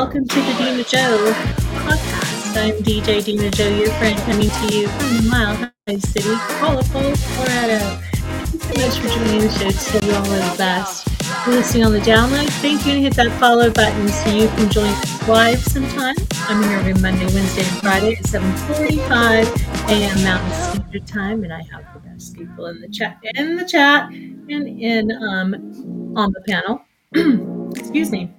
Welcome to the Dina Joe podcast. I'm DJ Dina Joe, your friend, coming to you from Mile High City, Colorado, Colorado. Thanks so much for joining the show today. You all are the best. You're listening on the download. Thank you and hit that follow button so you can join live sometime. I'm here every Monday, Wednesday, and Friday at 7:45 a.m. Mountain Standard Time, and I have the best people in the chat, in the chat, and in um on the panel. Excuse me.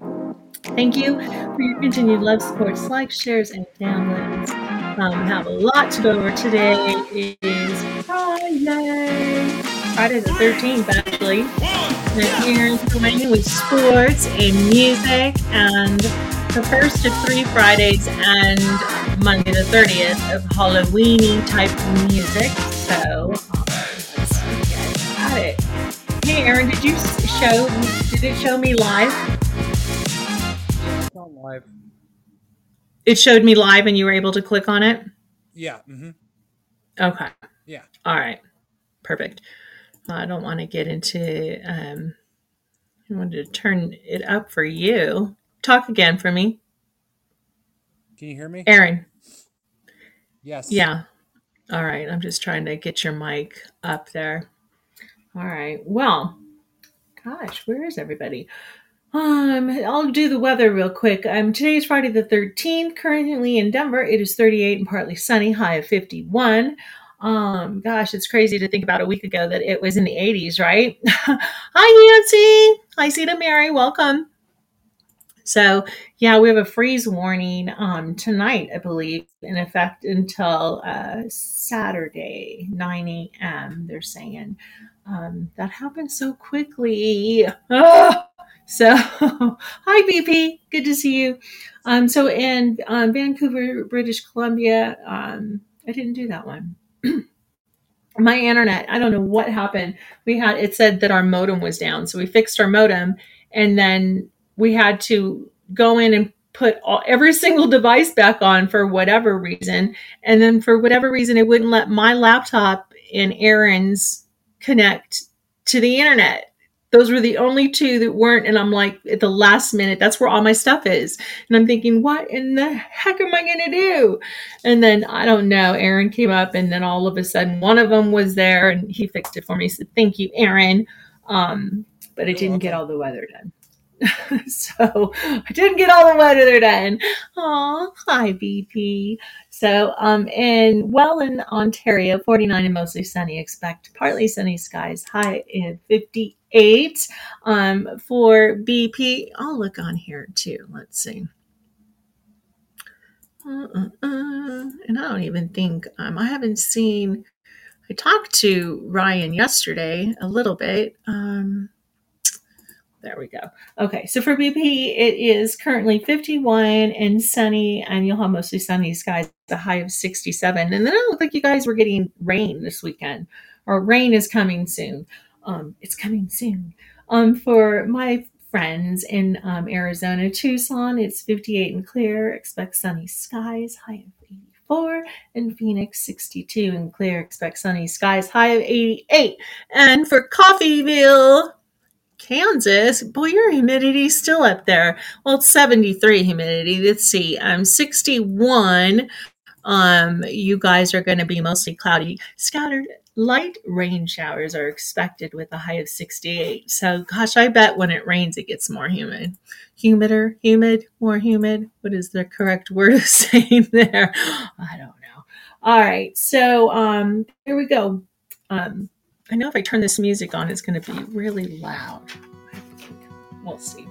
Thank you for your continued love, supports, likes, shares, and downloads. Um, we have a lot to go over today. It is Friday, Friday the 13th, actually. And here in Pennsylvania with sports and music, and the first of three Fridays and Monday the 30th of Halloweeny type music. So let's get at it. Hey, Aaron, did you show? Did it show me live? On live. It showed me live, and you were able to click on it. Yeah. Mm-hmm. Okay. Yeah. All right. Perfect. I don't want to get into. Um, I wanted to turn it up for you. Talk again for me, Can you hear me? Aaron. Yes. Yeah. All right. I'm just trying to get your mic up there. All right. Well, gosh, where is everybody? Um, I'll do the weather real quick. Um, today is Friday the 13th. Currently in Denver, it is 38 and partly sunny, high of 51. Um, gosh, it's crazy to think about a week ago that it was in the 80s, right? Hi, Nancy. Hi, Sita Mary. Welcome. So, yeah, we have a freeze warning um, tonight, I believe, in effect until uh, Saturday, 9 a.m. They're saying um, that happened so quickly. Ah! So, hi, BP. Good to see you. Um, so, in um, Vancouver, British Columbia, um, I didn't do that one. My internet, I don't know what happened. We had it said that our modem was down, so we fixed our modem, and then we had to go in and put all, every single device back on for whatever reason, and then for whatever reason, it wouldn't let my laptop and Aaron's connect to the internet those were the only two that weren't and i'm like at the last minute that's where all my stuff is. And i'm thinking what in the heck am i going to do? And then i don't know aaron came up and then all of a sudden one of them was there and he fixed it for me. So thank you aaron. Um, but i didn't get all the weather done. So i didn't get all the weather done. Oh hi bp so um in welland ontario 49 and mostly sunny. Expect partly sunny skies high in 58 um for bp i'll look on here too let's see uh, uh, uh. and i don't even think um i haven't seen i talked to ryan yesterday a little bit um there we go. Okay, so for BP, it is currently 51 and sunny, and you'll have mostly sunny skies, a high of 67. And then it looked like you guys were getting rain this weekend, or rain is coming soon. Um, it's coming soon. Um, for my friends in um, Arizona, Tucson, it's 58 and clear. Expect sunny skies, high of 84. In Phoenix, 62 and clear. Expect sunny skies, high of 88. And for Coffeyville, Kansas, boy, your humidity's still up there. Well, it's 73 humidity. Let's see. Um, 61. Um, you guys are going to be mostly cloudy. Scattered light rain showers are expected with a high of 68. So, gosh, I bet when it rains, it gets more humid. Humider, humid, more humid. What is the correct word of saying there? I don't know. All right. So, um, here we go. Um, I know if I turn this music on, it's going to be really loud. We'll see.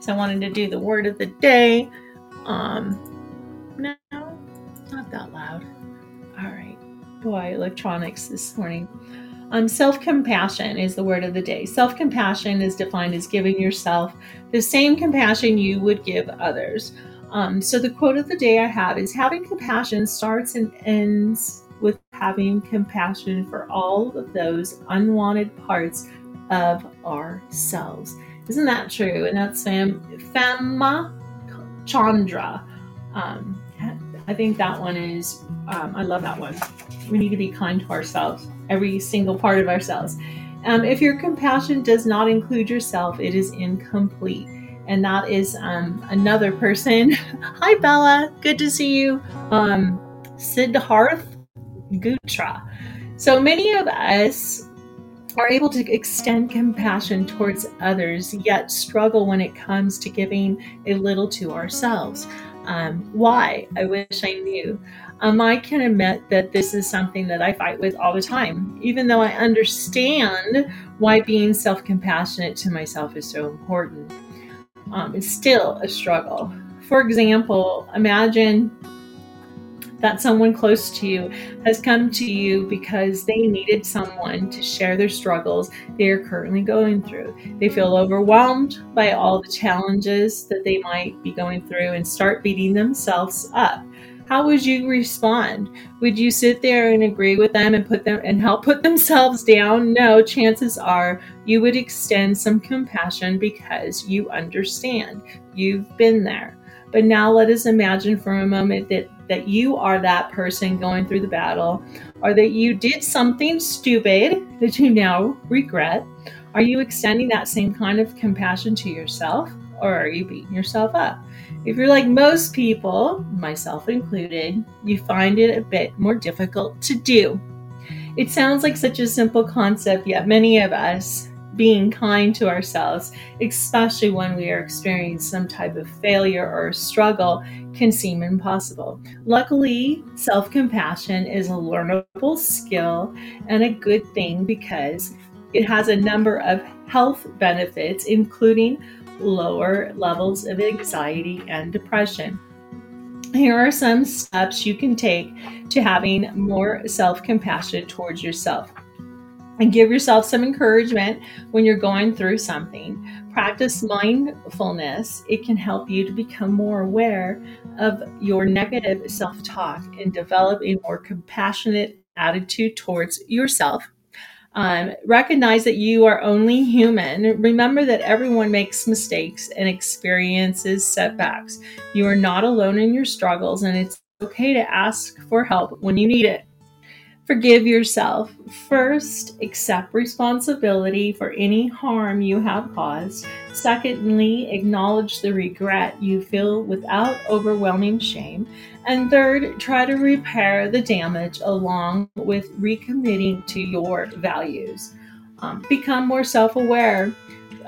So I wanted to do the word of the day. Um, no, not that loud. Boy, electronics this morning. Um, Self compassion is the word of the day. Self compassion is defined as giving yourself the same compassion you would give others. Um, so the quote of the day I have is having compassion starts and ends with having compassion for all of those unwanted parts of ourselves. Isn't that true? And that's Fam Fama Chandra. Um, I think that one is, um, I love that one. We need to be kind to ourselves, every single part of ourselves. Um, if your compassion does not include yourself, it is incomplete. and that is um, another person. Hi, Bella. Good to see you. Um, Siddharth Gutra. So many of us are able to extend compassion towards others, yet struggle when it comes to giving a little to ourselves. Um, why? I wish I knew. Um, I can admit that this is something that I fight with all the time, even though I understand why being self compassionate to myself is so important. Um, it's still a struggle. For example, imagine that someone close to you has come to you because they needed someone to share their struggles they are currently going through. They feel overwhelmed by all the challenges that they might be going through and start beating themselves up. How would you respond? Would you sit there and agree with them and put them and help put themselves down? No, chances are you would extend some compassion because you understand. You've been there. But now let us imagine for a moment that that you are that person going through the battle or that you did something stupid that you now regret. Are you extending that same kind of compassion to yourself or are you beating yourself up? If you're like most people, myself included, you find it a bit more difficult to do. It sounds like such a simple concept, yet many of us being kind to ourselves, especially when we are experiencing some type of failure or struggle, can seem impossible. Luckily, self compassion is a learnable skill and a good thing because it has a number of health benefits, including lower levels of anxiety and depression. Here are some steps you can take to having more self compassion towards yourself and give yourself some encouragement when you're going through something. Practice mindfulness. It can help you to become more aware of your negative self talk and develop a more compassionate attitude towards yourself. Um, recognize that you are only human. Remember that everyone makes mistakes and experiences setbacks. You are not alone in your struggles, and it's okay to ask for help when you need it. Forgive yourself. First, accept responsibility for any harm you have caused. Secondly, acknowledge the regret you feel without overwhelming shame. And third, try to repair the damage along with recommitting to your values. Um, become more self aware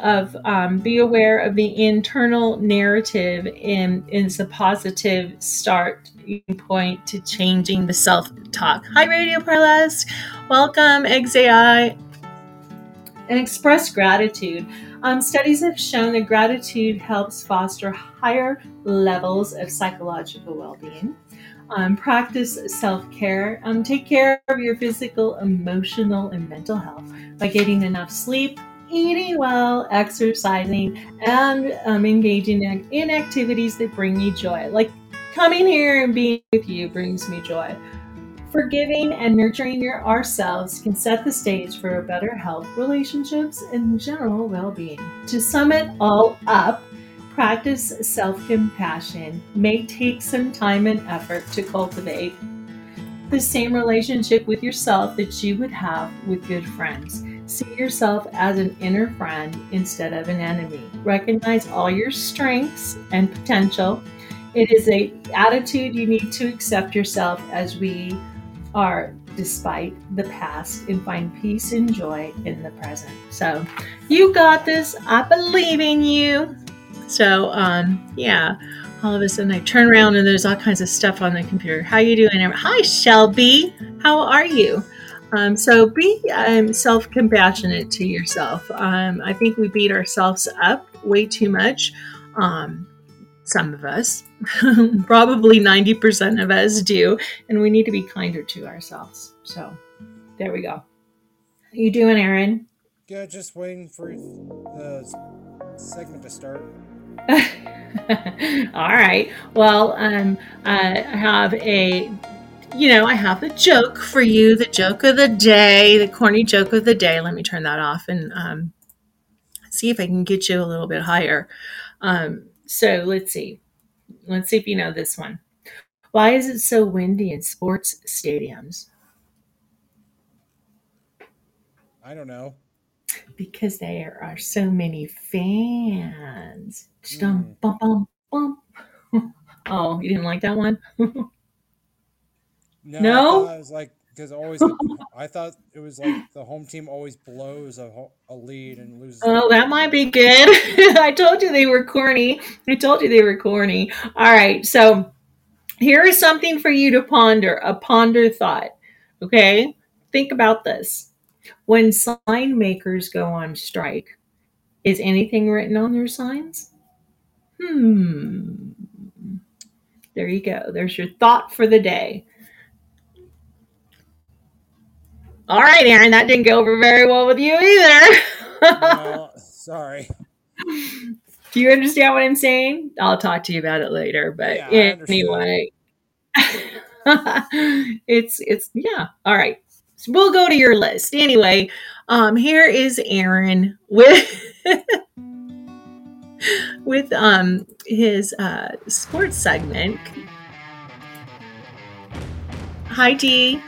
of um, be aware of the internal narrative and is a positive start point to changing the self talk. Hi, Radio Parlest. Welcome, XAI. And express gratitude. Um, studies have shown that gratitude helps foster higher levels of psychological well being. Um, practice self care. Um, take care of your physical, emotional, and mental health by getting enough sleep, eating well, exercising, and um, engaging in activities that bring you joy. Like coming here and being with you brings me joy. Forgiving and nurturing your ourselves can set the stage for better health, relationships, and general well being. To sum it all up, practice self compassion may take some time and effort to cultivate the same relationship with yourself that you would have with good friends. See yourself as an inner friend instead of an enemy. Recognize all your strengths and potential. It is a attitude you need to accept yourself as we are despite the past and find peace and joy in the present. So, you got this. I believe in you. So, um, yeah, all of a sudden I turn around and there's all kinds of stuff on the computer. How you doing? Hi, Shelby. How are you? Um, so be um, self compassionate to yourself. Um, I think we beat ourselves up way too much. Um, some of us, probably 90% of us do, and we need to be kinder to ourselves. So there we go. How you doing, Aaron? Good, just waiting for the segment to start. All right. Well, um, I have a you know, I have a joke for you, the joke of the day, the corny joke of the day. Let me turn that off and um, see if I can get you a little bit higher. Um, so let's see. Let's see if you know this one. Why is it so windy in sports stadiums? I don't know. because there are so many fans. Mm. Bum, bum, bum. oh, you didn't like that one? No, No? I was like because always I thought it was like the home team always blows a, a lead and loses. Oh, that might be good. I told you they were corny. I told you they were corny. All right. So here is something for you to ponder a ponder thought. Okay. Think about this. When sign makers go on strike, is anything written on their signs? Hmm. There you go. There's your thought for the day. All right, Aaron, that didn't go over very well with you either. No, sorry. Do you understand what I'm saying? I'll talk to you about it later. But Yeah, anyway, it's it's yeah. All right, so we'll go to your list anyway. Um, here is Aaron with with um his uh sports segment. Hi, T.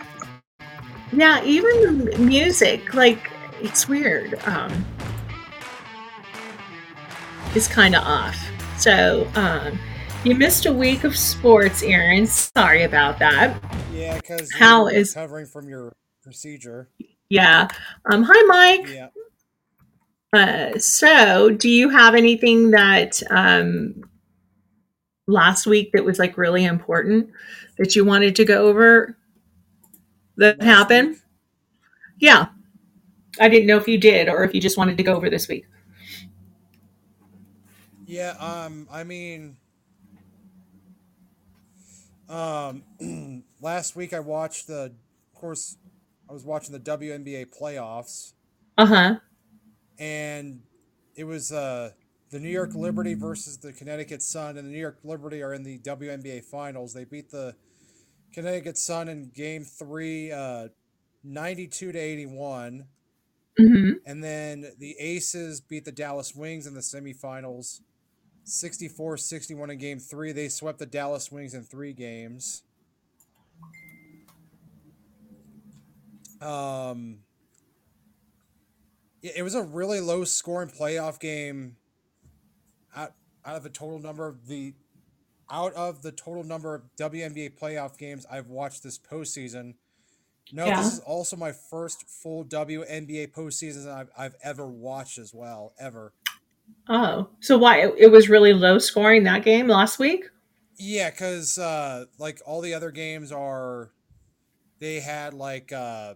Yeah, even the music, like it's weird. Um, is kind of off. So um, you missed a week of sports, Aaron. Sorry about that. Yeah, because How is- recovering from your procedure. Yeah. Um, hi, Mike. Yeah. Uh, so, do you have anything that um, last week that was like really important that you wanted to go over that Last happened? week? Yeah. I didn't know if you did or if you just wanted to go over this week. Yeah, um, I mean, um, last week I watched the, of course, I was watching the WNBA playoffs, Uh huh. and it was uh, the New York Liberty versus the Connecticut Sun, and the New York Liberty are in the WNBA finals. They beat the Connecticut Sun in Game Three, uh, ninety-two to eighty-one. hmm And then the Aces beat the Dallas Wings in the semifinals 64 61 in game three. They swept the Dallas Wings in three games. Um, it was a really low scoring playoff game. Out, out of the total number of the out of the total number of WNBA playoff games I've watched this postseason. No, Yeah. this is also my first full WNBA postseason I've, I've ever watched as well, ever. Oh, so why it, it was really low scoring that game last week? Yeah, because uh, like all the other games are, they had like uh,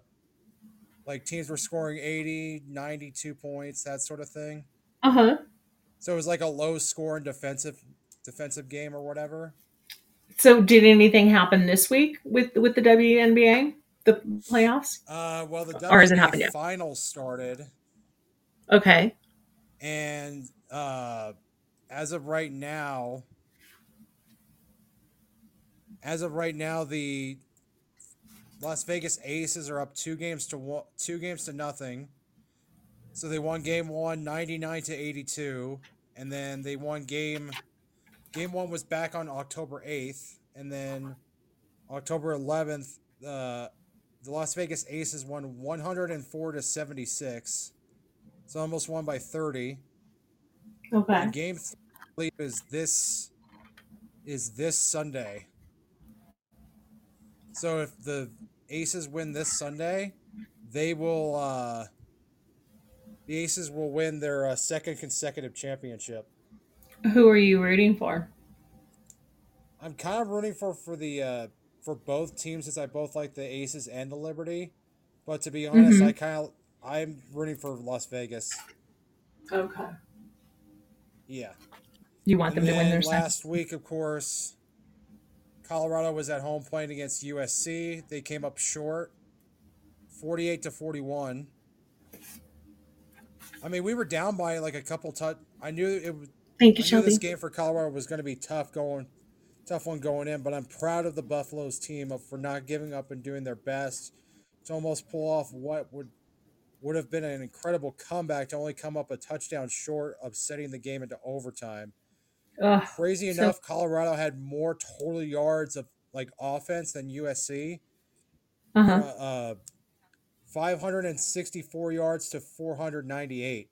like teams were scoring 80, 92 points, that sort of thing. Uh huh. So it was like a low scoring defensive defensive game or whatever. So did anything happen this week with with the WNBA, the playoffs? Uh, well, the Or has it happened WNBA yet? finals started, Okay. and uh, as of right now, as of right now, the Las Vegas Aces are up two games to one, two games to nothing. So they won game one, 99 to 82, and then they won game game one was back on October 8th, and then October 11th, uh, the Las Vegas Aces won 104 to 76. So almost won by 30. Okay. And game three is this is this Sunday. So if the Aces win this Sunday, they will uh the Aces will win their uh, second consecutive championship. Who are you rooting for? I'm kind of rooting for for the uh for both teams since I both like the Aces and the Liberty. But to be honest, Mhm. I kind of I'm rooting for Las Vegas. Okay. Yeah. You want And them to win their second? last week, of course, Colorado was at home playing against USC. They came up short, forty-eight to forty-one. I mean, we were down by like a couple touch. I knew it. Thank I you, knew Shelby. this game for Colorado was going to be tough going, tough one going in. But I'm proud of the Buffaloes team of- for not giving up and doing their best to almost pull off what would would have been an incredible comeback to only come up a touchdown short of setting the game into overtime. Ugh. Crazy So- enough, Colorado had more total yards of like offense than USC. Uh-huh. Uh, uh, 564 yards to 498.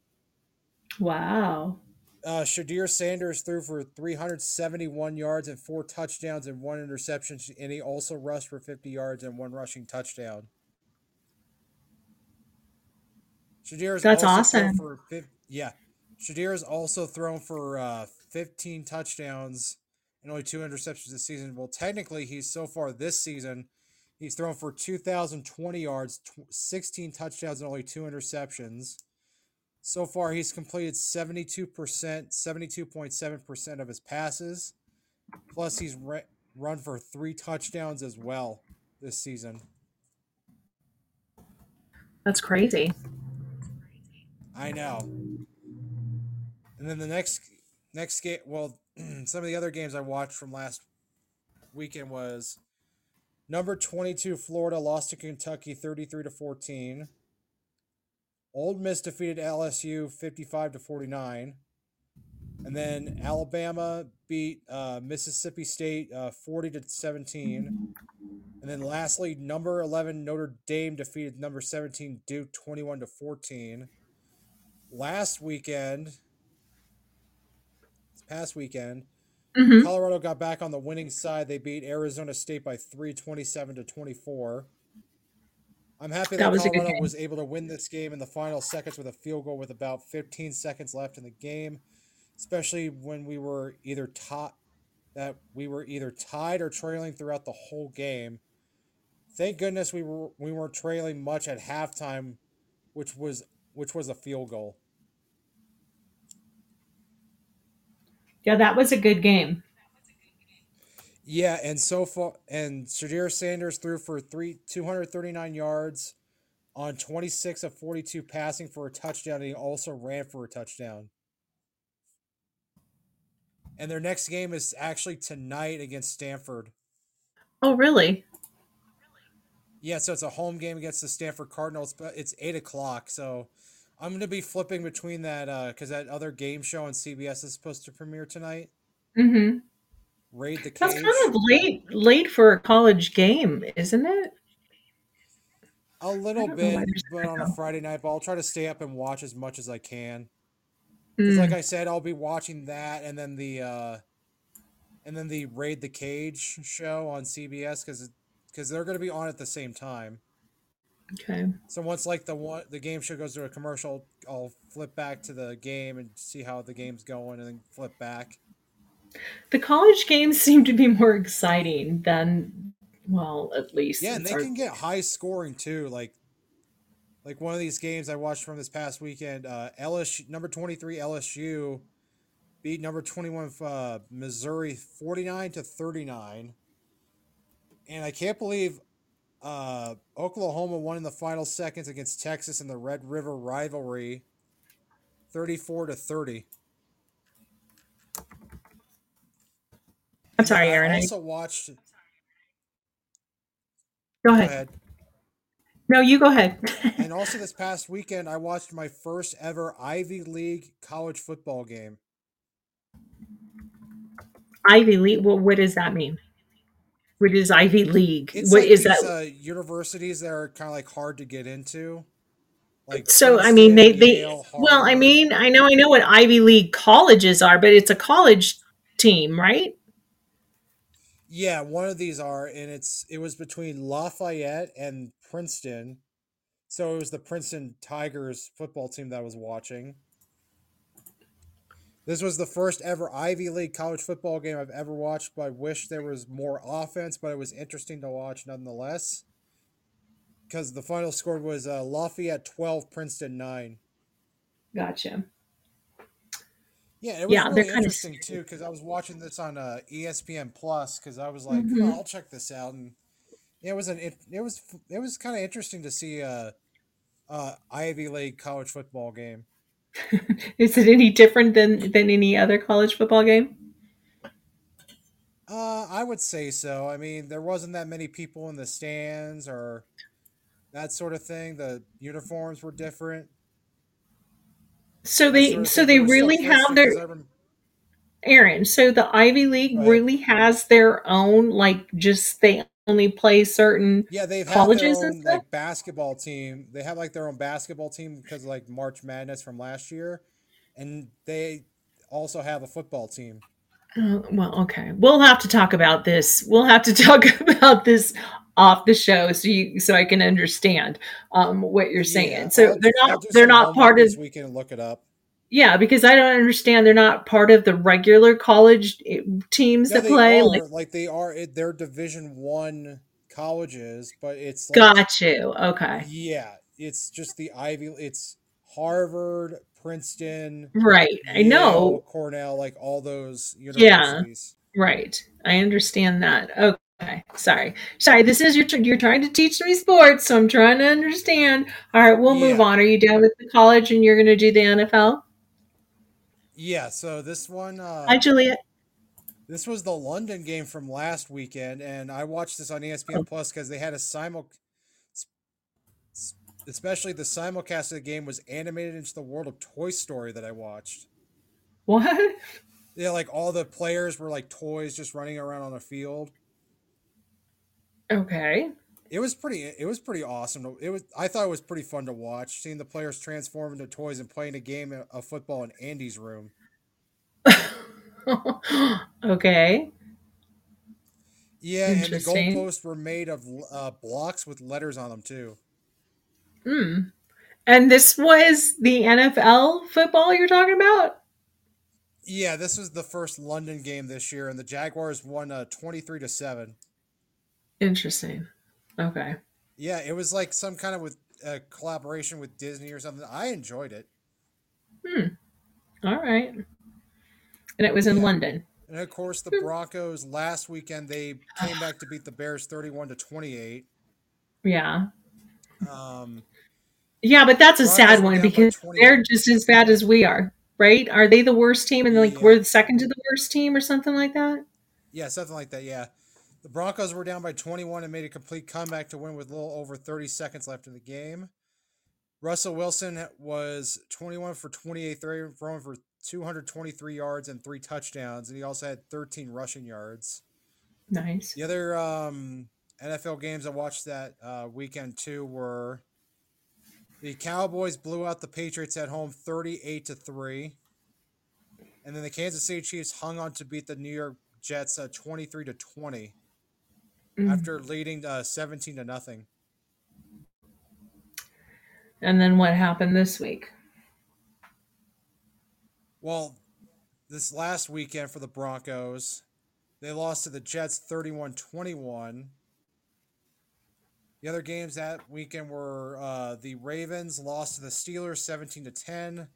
Wow. Uh, Shedeur Sanders threw for 371 yards and four touchdowns and one interception, and he also rushed for 50 yards and one rushing touchdown. Shedeur's That's awesome. For, yeah, Shadir has also thrown for uh, 15 touchdowns and only two interceptions this season. Well, technically, he's so far this season, he's thrown for 2,020 yards, tw- 16 touchdowns, and only two interceptions. So far, he's completed 72%, 72.7% of his passes. Plus, he's re- run for three touchdowns as well this season. That's crazy. I know. And then the next next game, well, some of the other games I watched from last weekend was number 22 Florida lost to Kentucky 33 to 14. Ole Miss defeated LSU 55 to 49. And then Alabama beat uh, Mississippi State uh, 40 to 17. And then lastly, number 11 Notre Dame defeated number 17 Duke 21 to 14. Last weekend, this past weekend, hmm Colorado got back on the winning side. They beat Arizona State by 3 27 to 24. I'm happy that, That was Colorado was able to win this game in the final seconds with a field goal with about 15 seconds left in the game, especially when we were either taught that we were either tied or trailing throughout the whole game. Thank goodness we were we weren't trailing much at halftime, which was which was a field goal. Yeah, that was a good game. Yeah, and so far, and Shedeur Sanders threw for three two hundred thirty nine yards on twenty six of forty two passing for a touchdown, and he also ran for a touchdown. And their next game is actually tonight against Stanford. Oh, really? Yeah, so it's a home game against the Stanford Cardinals, but it's eight o'clock. So I'm going to be flipping between that because that other game show on CBS is supposed to premiere tonight. hmm Raid the cage. That's kind of late, late for a college game, isn't it? A little don't know why bit, but on a. Friday night, but I'll try to stay up and watch as much as I can. Because, like Mm, I said, I'll be watching that and then the uh, and then the Raid the Cage show on CBS because because they're going to be on at the same time. okay. So once like the one the game show goes to a commercial, I'll flip back to the game and see how the game's going, and then flip back. The college games seem to be more exciting than, well, at least Yeah, and they our. can get high scoring too. Like like one of these games I watched from this past weekend, uh, LSU number twenty three LSU beat number twenty one uh, Missouri forty nine to thirty nine, and I can't believe uh, Oklahoma won in the final seconds against Texas in the Red River rivalry, thirty four to thirty. I'm sorry, Aaron. I, also watched. go Go ahead. ahead. No, you go ahead. And also this past weekend, I watched my first ever Ivy League college football game. Ivy League. Well, what does that mean? What is Ivy League? It's What like is these that? uh, universities that are kind of like hard to get into, like So, I mean, they, they, Yale, well, I mean, I know, I know what Ivy League colleges are, but it's a college team, right? Yeah, one of these are, and it's it was between Lafayette and Princeton. So it was the Princeton Tigers football team that I was watching. This was the first ever Ivy League college football game I've ever watched, but I wish there was more offense, but it was interesting to watch nonetheless. Because the final score was uh, Lafayette 12, Princeton 9. Gotcha. Yeah, it was Yeah, really kind of interesting too because I was watching this on uh, ESPN Plus because I was like, hmm oh, I'll check this out, and it was an it, it was it was kind of interesting to see a, a Ivy League college football game. Is it any different than than any other college football game? Uh, I would say so. I mean, there wasn't that many people in the stands or that sort of thing. The uniforms were different, So they so they But it was still really have their Aaron. So the Ivy League ahead. really has their own like just they only play certain Yeah, they've colleges and own stuff. like basketball team. They have like their own basketball team because of like March Madness from last year, and they also have a football team. Oh, well, okay. We'll have to talk about this. We'll have to talk about this off the show so you so I can understand um, what you're saying. Yeah, so I'll, they're I'll not they're not part of we can look it up. yeah because I don't understand. They're not part of the regular college eh, teams No, that play. are Like, like they are. They're Division One colleges, but it's like got you. Okay. yeah, it's just the Ivy. It's Harvard, Princeton, Right. I know. Cornell, like all those Yeah. universities. Right. I understand that. Okay. Sorry. Sorry. This is your you're trying to teach me sports, so I'm trying to understand. All right, we'll move Yeah. on. Are you done with the college and you're going to do the NFL? Yeah, so this one, Hi, uh, Juliet. this was the London game from last weekend, and I watched this on E Oh. ESPN Plus because they had a simul, especially the simulcast of the game was animated into the world of Toy Story that I watched. What? Yeah, like all the players were like toys just running around on a field. Okay. It was pretty. It was pretty awesome. It was. I thought it was pretty fun to watch, seeing the players transform into toys and playing a game of football in Andy's room. okay. Yeah, and the goalposts were made of uh, blocks with letters on them too. Hmm. And this was the NFL football you're talking about? Yeah, this was the first London game this year, and the Jaguars won uh, twenty three to seven. Interesting. Okay. Yeah, it was like some kind of with uh, collaboration with Disney or something. I enjoyed it, Hmm. All right. And it was in Yeah. London. and of course the Broncos last weekend they came back to beat the Bears thirty one to twenty eight. Yeah. Um, Yeah, but that's a sad one because they're just as bad as we are, right? Are they the worst team and like Yeah. we're the second to the worst team or something like that? Yeah, something like that. Yeah. The Broncos were down by 21 and made a complete comeback to win with a little over 30 seconds left in the game. Russell Wilson was 21 for 28, throwing for 223 yards and three touchdowns, and he also had 13 rushing yards. Nice. The other um, NFL games I watched that uh, weekend too were the Cowboys blew out the Patriots at home 38 to 3. And then the Kansas City Chiefs hung on to beat the New York Jets uh, 23 to 20 Mm. after leading uh, 17 to nothing. And then what happened this week? Well, this last weekend for the Broncos, they lost to the Jets 31 21. The other games that weekend were uh, the Ravens lost to the Steelers 17 to 10.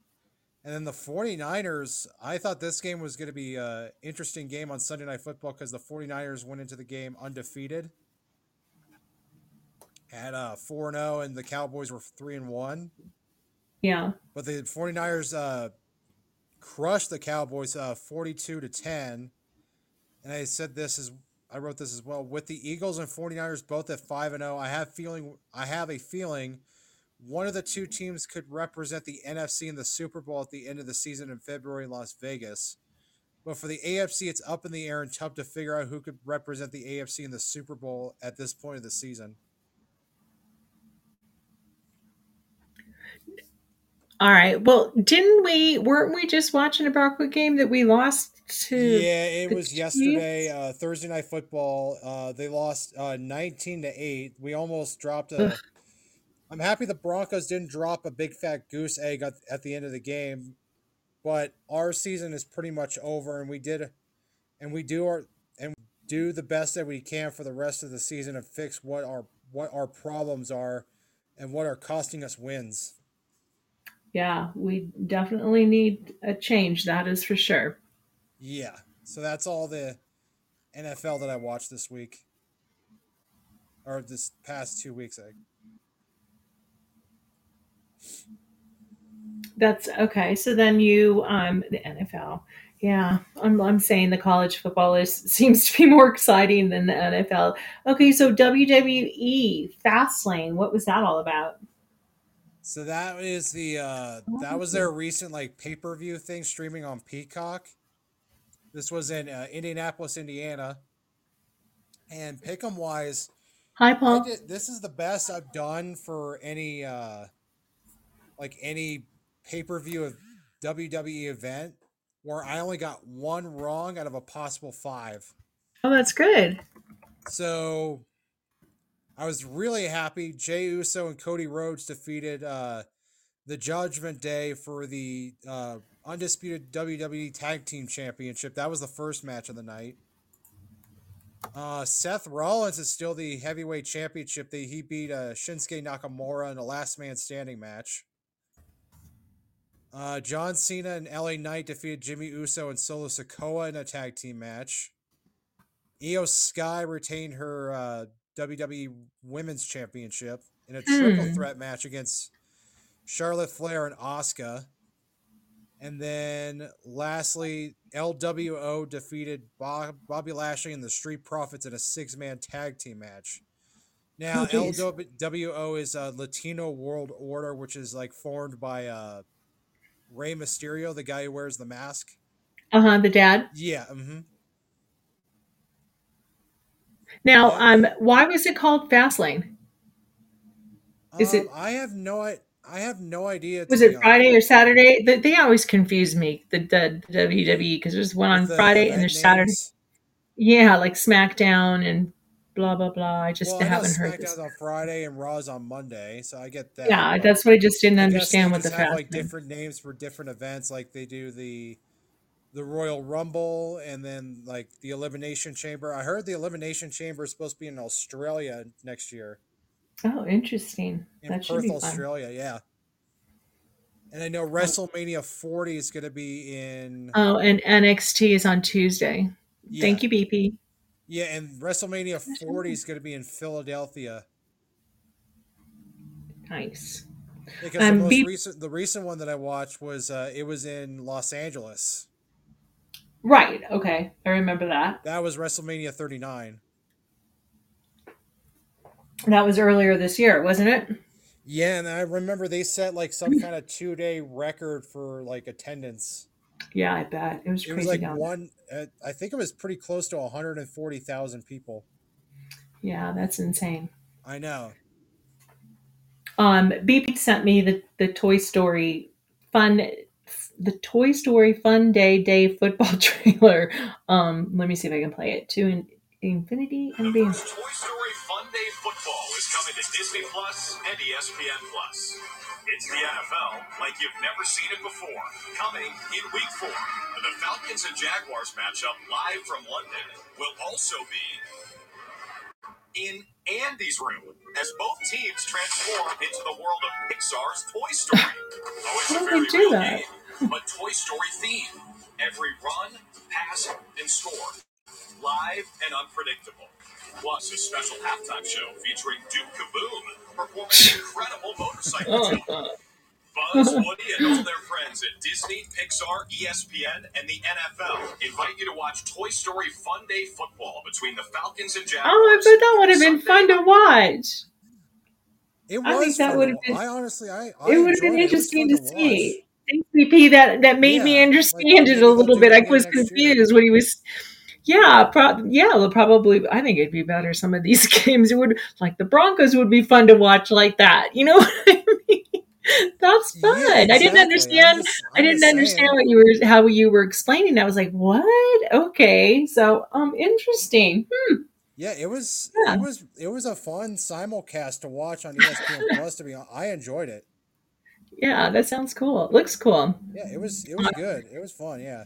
And then the 49ers, I thought this game was going to be an interesting game on Sunday Night Football because the 49ers went into the game undefeated at uh, 4 0, and the Cowboys were 3 and 1. Yeah. But the 49ers uh, crushed the Cowboys uh, 42 to 10. And I said this is I wrote this as well. With the Eagles and 49ers both at 5 and 0, I have feeling I have a feeling one of the two teams could represent the NFC in the Super Bowl at the end of the season in February in Las Vegas. But for the AFC, it's up in the air and tough to figure out who could represent the AFC in the Super Bowl at this point of the season. All right. Well, didn't we weren't we just watching a Broncos game that we lost to Yeah, it was Chiefs? yesterday, uh, Thursday night football. Uh, they lost uh, nineteen to eight. We almost dropped a. Ugh. I'm happy the Broncos didn't drop a big fat goose egg at, at the end of the game, but our season is pretty much over, and we did, and we do our and do the best that we can for the rest of the season and fix what our what our problems are, and what are costing us wins. Yeah, we definitely need a change, that is for sure. Yeah, so that's all the NFL that I watched this week, or this past two weeks. I That's okay. So then you um the NFL. Yeah, I'm I'm saying the college football is seems to be more exciting than the NFL. Okay, so WWE Fastlane, what was that all about? So that is the uh that was their recent like pay per view thing streaming on Peacock. This was in uh, Indianapolis, Indiana. And pick'em wise, Hi, Paul. did, this is the best I've done for any uh like any pay per view of WWE event where I only got one wrong out of a possible five. Oh, that's good. So I was really happy. Jey Uso and Cody Rhodes defeated uh, the Judgment Day for the uh, undisputed WWE Tag Team Championship. That was the first match of the night. Uh, Seth Rollins is still the heavyweight championship. They, he beat uh, Shinsuke Nakamura in a last man standing match. Uh, John Cena and LA Knight defeated Jimmy Uso and Solo Sikoa in a tag team match. Iyo Sky retained her uh, WWE Women's Championship in a triple Hmm. threat match against Charlotte Flair and Asuka. And then lastly, LWO defeated Bob, Bobby Lashley and the Street Profits in a six man tag team match. Now, Oh. LWO is a Latino World Order, which is like formed by uh, Rey Mysterio, the guy who wears the mask. Uh huh. The dad. Yeah. hmm Now, um, why was it called Fastlane? Is it- I have no I I have no idea. Was it honest. Friday or Saturday? They, they always confuse me. The, the WWE because there's one on the Friday and event there's Saturday. Yeah, like SmackDown and blah blah blah. I just well, haven't heard this. SmackDown's on Friday and Raw's on Monday, so I get that. Yeah, that's what I just didn't I understand what the have like different names for different events, like they do the the Royal Rumble and then like the Elimination Chamber. I heard the Elimination Chamber is supposed to be in Australia next year, Oh, interesting. in That Perth, be fun. Australia. Yeah. And I know WrestleMania 40 is going to be in. Oh, and NXT is on Tuesday. yeah, Thank you, BP. Yeah, and WrestleMania 40 is going to be in Philadelphia. Nice. Because Um, the most be- recent, the recent one that I watched was uh, it was in Los Angeles. Right. Okay. I remember that. That was WrestleMania 39. That was earlier this year, wasn't it? Yeah, and I remember they set like some kind of two day record for like attendance. Yeah, I bet it was It was like one, uh, I think it was pretty close to 140,000 people. Yeah, that's insane. I know. Um, BP sent me the the Toy Story fun, the Toy Story Fun Day Day football trailer. Um, let me see if I can play it to in, Infinity and Beyond. Toy Story Fun Day Football is coming to Disney Plus and ESPN Plus. It's the NFL like you've never seen it before. Coming in week four. The Falcons and Jaguars matchup live from London will also be in Andy's room as both teams transform into the world of Pixar's Toy Story. Oh, it's How a very they do real that? game, but Toy Story theme. Every run, pass, and score live and unpredictable. Plus, a special halftime show featuring Duke Kaboom performing incredible motorcycle oh, jump. Buzz, Woody, and all their friends at Disney, Pixar, ESPN, and the NFL invite you to watch Toy Story Fun Day Football between the Falcons and Jaguars. Oh, I bet that would have been fun to watch. It was I think that would have been- I honestly, I, I It would have been enjoyed it. It was interesting fun to watch. see. Thanks, BP. That that made me understand like, it a little bit. I was next year. confused when he was. Yeah, pro- yeah, probably. I think it'd be better. Some of these games it would like the Broncos would be fun to watch like that. You know I mean? That's fun. Yeah, I didn't exactly. I'm understand. just- I I'm didn't understand what you were how you were explaining. I was like, what? Okay, so um, interesting. Hmm. Yeah, it was Yeah. it was it was a fun simulcast to watch on ESPN Plus. To be honest, I enjoyed it. Yeah, that sounds cool. It looks cool. Yeah, it was it was good. It was fun. Yeah.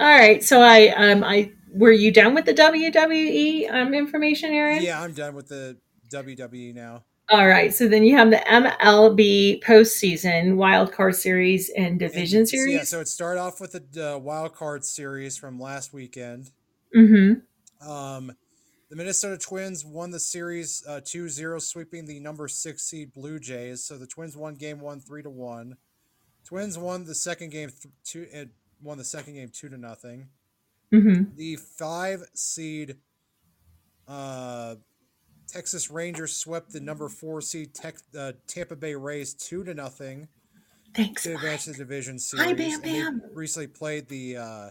All right, so I um I were you done with the WWE um information, Aaron? Yeah, I'm done with the WWE now. All right, so then you have the MLB postseason wild card series and division And- series. Yeah, so it started off with the uh, wild card series from last weekend. mm-hmm. Um, the Minnesota Twins won the series uh, 2-0, sweeping the number six seed Blue Jays. So the Twins won game one, three to one. Twins won the second game th- two. Uh, won the second game two to nothing. Mm-hmm. The five seed uh, Texas Rangers swept the number four seed Tex uh, Tampa Bay Rays two to nothing Thanks. to advance the division Hi, series. Bam And they Bam. recently played the uh,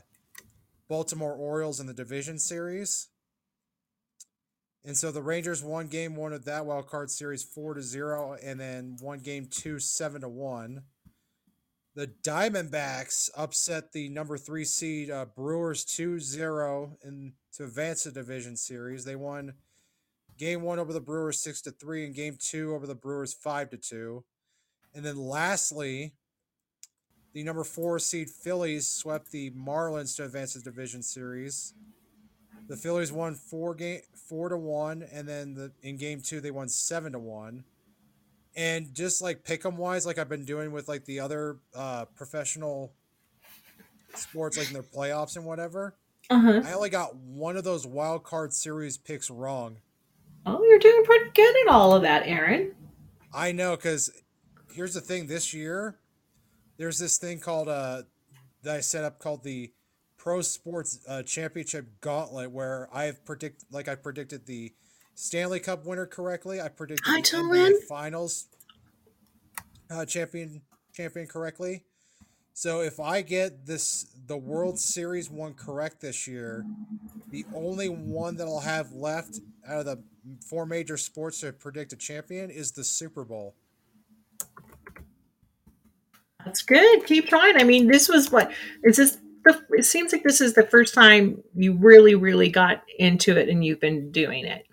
Baltimore Orioles in the division series. And so the Rangers won game one of that wild card series four to zero, and then won game two seven to one. The Diamondbacks upset the number three seed uh, Brewers 2 0 in, to advance the division series. They won game one over the Brewers 6 to 3 and game two over the Brewers 5 to 2. And then lastly, the number four seed Phillies swept the Marlins to advance the division series. The Phillies won four game four to one, and then the in game two they won seven to one and just like pick 'em wise, like I've been doing with like the other uh, professional sports, like in their playoffs and whatever. Uh-huh. I only got one of those wild card series picks wrong. Oh, you're doing pretty good at all of that, Aaron. I know because here's the thing: this year, there's this thing called uh that I set up called the Pro Sports uh, Championship Gauntlet, where I've predict like I predicted the Stanley Cup winner correctly. I predicted Hi, the. NBA Finals uh, champion champion correctly. So if I get this the World Series one correct this year, the only one that I'll have left out of the four major sports to predict a champion is the Super Bowl. That's good. Keep trying. I mean, this was what is this the it seems like this is the first time you really, really got into it and you've been doing it.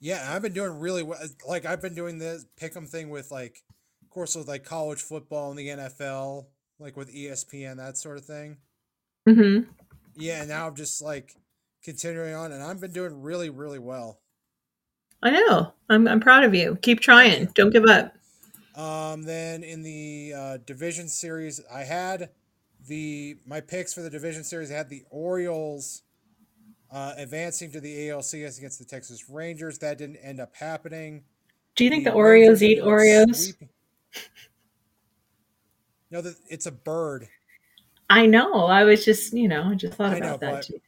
Yeah, I've been doing really well. Like I've been doing this pick'em thing with like, of course, with like college football and the NFL, like with ESPN, that sort of thing. Mm-hmm. Yeah, and now I'm just like continuing on, and I've been doing really, really well. I know. I'm I'm proud of you. Keep trying. Don't give up. Um, then in the uh, division series, I had the my picks for the division series. I had the Orioles uh, advancing to the ALCS against the Texas Rangers. That didn't end up happening. Do you think the Rangers Oreos eat Oreos? sweeping- No, that it's a bird. I know. I was just, you know, I just thought I know, about that too.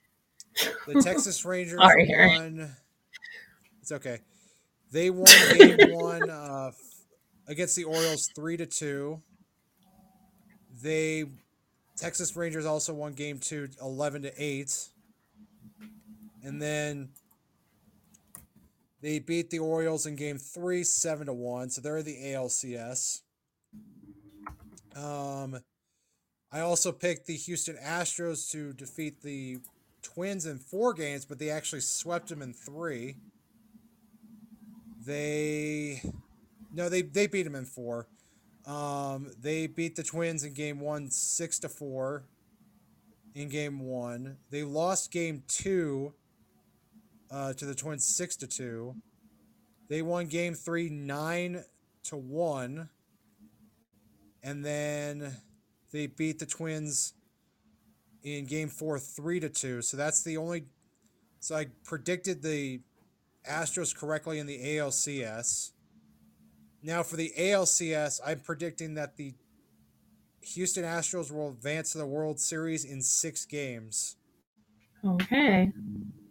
The Texas Rangers Sorry, won. It's okay. They won game one uh, against the Orioles three to two. They Texas Rangers also won game two 11 to 8. And then they beat the Orioles in game three, 7 to 1. So they're the ALCS. Um, I also picked the Houston Astros to defeat the Twins in four games, but they actually swept them in three. They no, they they beat them in four. Um, they beat the Twins in game one, six to four. In game one, they lost game two uh, to the Twins, six to two. They won game three, nine to one, and then they beat the Twins in game four, three to two. So that's the only. So I predicted the Astros correctly in the ALCS. Now for the ALCS, I'm predicting that the Houston Astros will advance to the World Series in six games. Okay.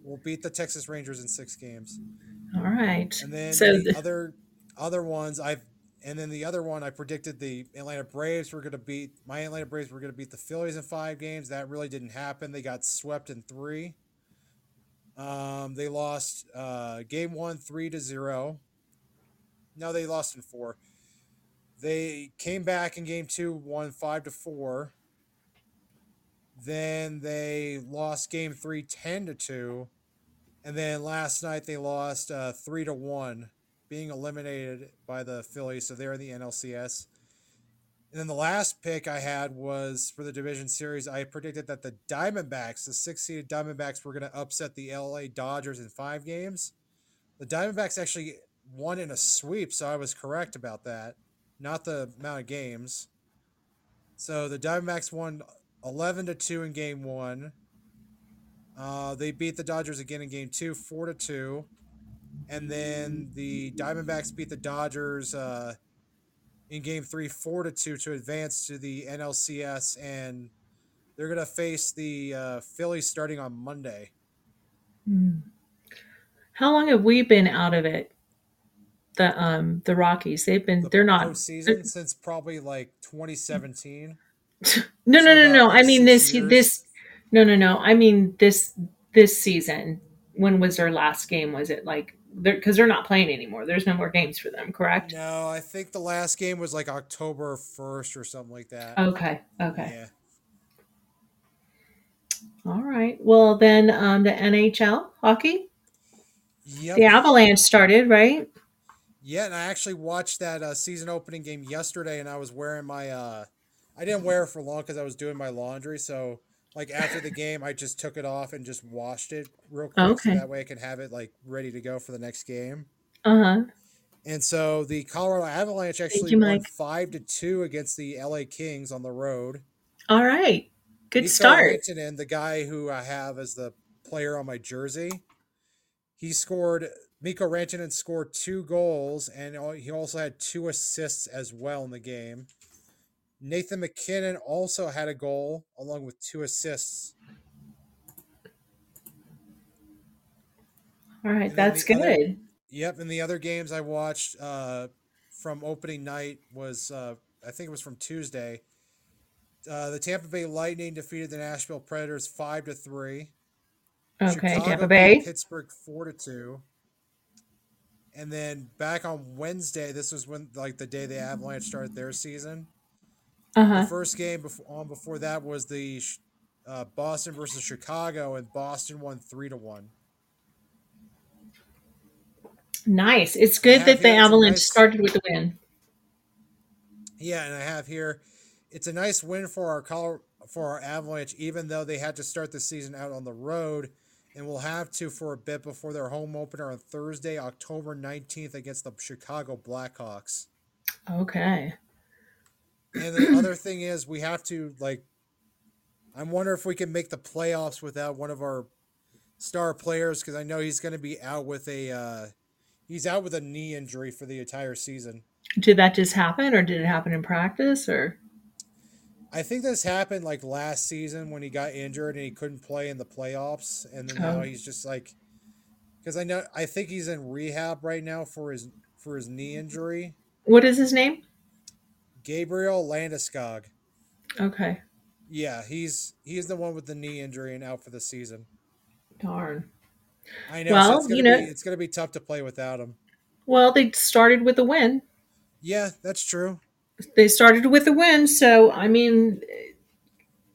We'll beat the Texas Rangers in six games. All right. And then So the the- other other ones I've and then the other one I predicted the Atlanta Braves were going to beat my Atlanta Braves were going to beat the Phillies in five games. That really didn't happen. They got swept in three. Um, they lost uh, game one three to zero. No, they lost in four. They came back in game two, won five to four. Then they lost game three, 10 to two. And then last night they lost uh, three to one, being eliminated by the Phillies. So they're in the NLCS. And then the last pick I had was for the division series. I predicted that the Diamondbacks, the six-seeded Diamondbacks, were going to upset the LA Dodgers in five games. The Diamondbacks actually won in a sweep, so I was correct about that, not the amount of games. So the Diamondbacks won eleven to two in game one. Uh, they beat the Dodgers again in game two, four to two. And then the Diamondbacks beat the Dodgers uh, in game three, four to two to advance to the NLCS. And they're going to face the uh, Phillies starting on Monday. Hmm. How long have we been out of it? The um the Rockies. They've been The they're not postseason since probably like 2017. No, no, So no, about, no. I mean this years. this no, no, no. I mean this this season. When was their last game? Was it like because they're, they're not playing anymore. There's no more games for them, correct? No, I think the last game was like October first or something like that. Okay. Okay. Yeah. All right. Well, then um, the NHL hockey, Yep. the Avalanche started, right? Yeah, and I actually watched that uh, season opening game yesterday, and I was wearing my. Uh, I didn't wear it for long because I was doing my laundry. So, like after the game, I just took it off and just washed it real quick, Okay. so that way I can have it like ready to go for the next game. Uh huh. And so the Colorado Avalanche actually you, won five to two against the LA Kings on the road. All right. Good Mikko start. Rantanen, the guy who I have as the player on my jersey, he scored. Mikko Rantanen scored two goals, and he also had two assists as well in the game. Nathan MacKinnon also had a goal along with two assists. All right. That's the other- good. Yep, and the other games I watched uh, from opening night was uh, I think it was from Tuesday. Uh, the Tampa Bay Lightning defeated the Nashville Predators five to three. Okay. Chicago Tampa Bay. Pittsburgh four to two. And then back on Wednesday, this was when like the day the Avalanche started their season. Uh The first game before, on before that was the uh, Boston versus Chicago, and Boston won three to one. Nice. It's good that the Avalanche nice- started with the win. Yeah, and I have here, it's a nice win for our Color for our Avalanche, even though they had to start the season out on the road, and will have to for a bit before their home opener on Thursday, October nineteenth, against the Chicago Blackhawks. Okay. And the other thing is, we have to like. I'm wondering if we can make the playoffs without one of our star players because I know he's going to be out with a. Uh, he's out with a knee injury for the entire season. Did that just happen, or did it happen in practice, or? I think this happened like last season when he got injured and he couldn't play in the playoffs, and then now Oh. he's just like, because I know I think he's in rehab right now for his for his knee injury. What is his name? Gabriel Landeskog. Okay. Yeah, he's he's the one with the knee injury and out for the season. Darn. I know. Well, so it's you know- be it's gonna be tough to play without him. Well, they started with a win. Yeah, that's true. They started with a win, so I mean,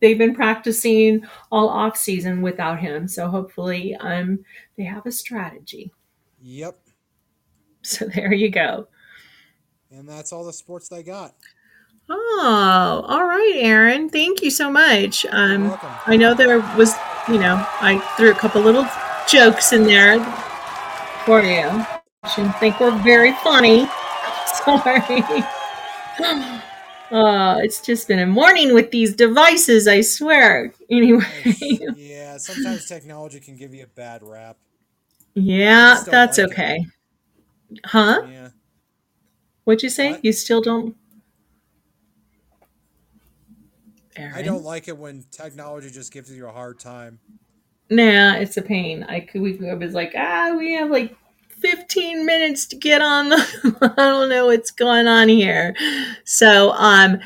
they've been practicing all off season without him. So hopefully, um, they have a strategy. Yep, So there you go. and that's all the sports they got. Oh, all right, Aaron. Thank you so much. Um. I know there was, you know, I threw a couple little jokes in there for you. I think we're very funny. Sorry. Uh, it's just been a morning with these devices, I swear. Anyway, yeah, sometimes technology can give you a bad rap. yeah, that's like it. okay. Huh? Yeah. What'd you say? What? You still don't? Aaron? I don't like it when technology just gives you a hard time. Nah, it's a pain. I could. We I was like, ah, we have like 15 minutes to get on the. I don't know what's going on here. So, um,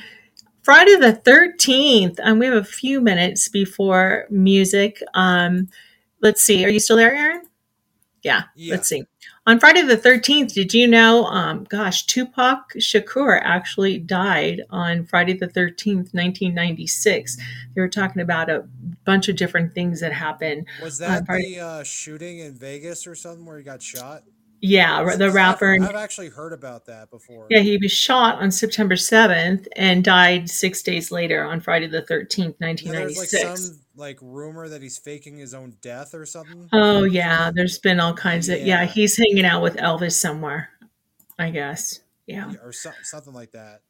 Friday the 13th. Um, we have a few minutes before music. Um, let's see. Are you still there, Aaron? Yeah. Yeah. Let's see. On Friday the 13th, did you know? Um, gosh, Tupac Shakur actually died on Friday the 13th, 1996. They were talking about a bunch of different things that happened. Was Uh, that pardon? the uh, shooting in Vegas or something where he got shot? Yeah, the rapper. I've, actually heard about that before. Yeah, he was shot on September 7th and died six days later on Friday the 13th, And there's like 1996. some like rumor that he's faking his own death or something. Oh, yeah, there's been all kinds of. Yeah, Yeah. he's hanging out with Elvis somewhere, I guess. Yeah. Yeah, or so, something like that.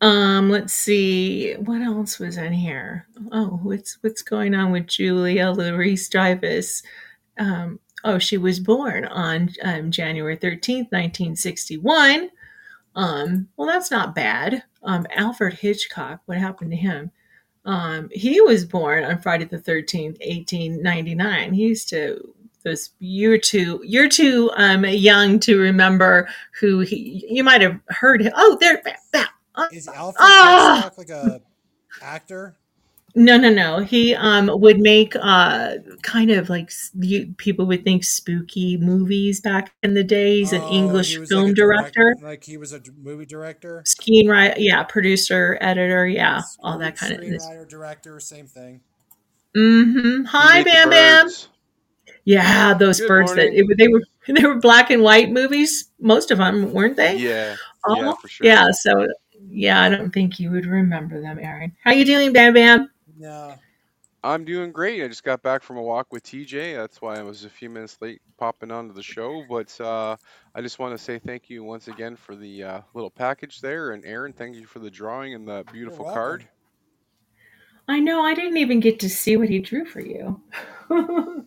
Um, let's see what else was in here. Oh, what's what's going on with Julia Louise Dreyfus? Um, oh, she was born on um, January thirteenth, nineteen sixty-one. Um, well, that's not bad. Um, Alfred Hitchcock, what happened to him? Um, he was born on Friday the thirteenth, eighteen ninety-nine. He used to. Those you're too you're too um, young to remember who he. You might have heard him. Oh, there. Is Alfred Ah! Hitchcock like a actor? No, no, no. He um would make uh kind of like s- you, people would think spooky movies back in the day. He's an Oh, English was film like a direct, director, like he was a d- movie director, screenwriter, yeah, producer, editor, yeah, all screen, that kind of. screenwriter, director, same thing. Mm-hmm. He Hi, made the Bam Bam. birds. Yeah, those Good birds that morning. it, they were they were black and white movies. Most of them weren't they? Yeah, Oh, yeah, for sure. yeah. So yeah, I don't think you would remember them, Aaron. How you doing, Bam Bam? No, I'm doing great. I just got back from a walk with TJ. That's why I was a few minutes late popping onto the show. But uh, I just want to say thank you once again for the uh, little package there. And Aaron, thank you for the drawing and the beautiful card. I know I didn't even get to see what he drew for you.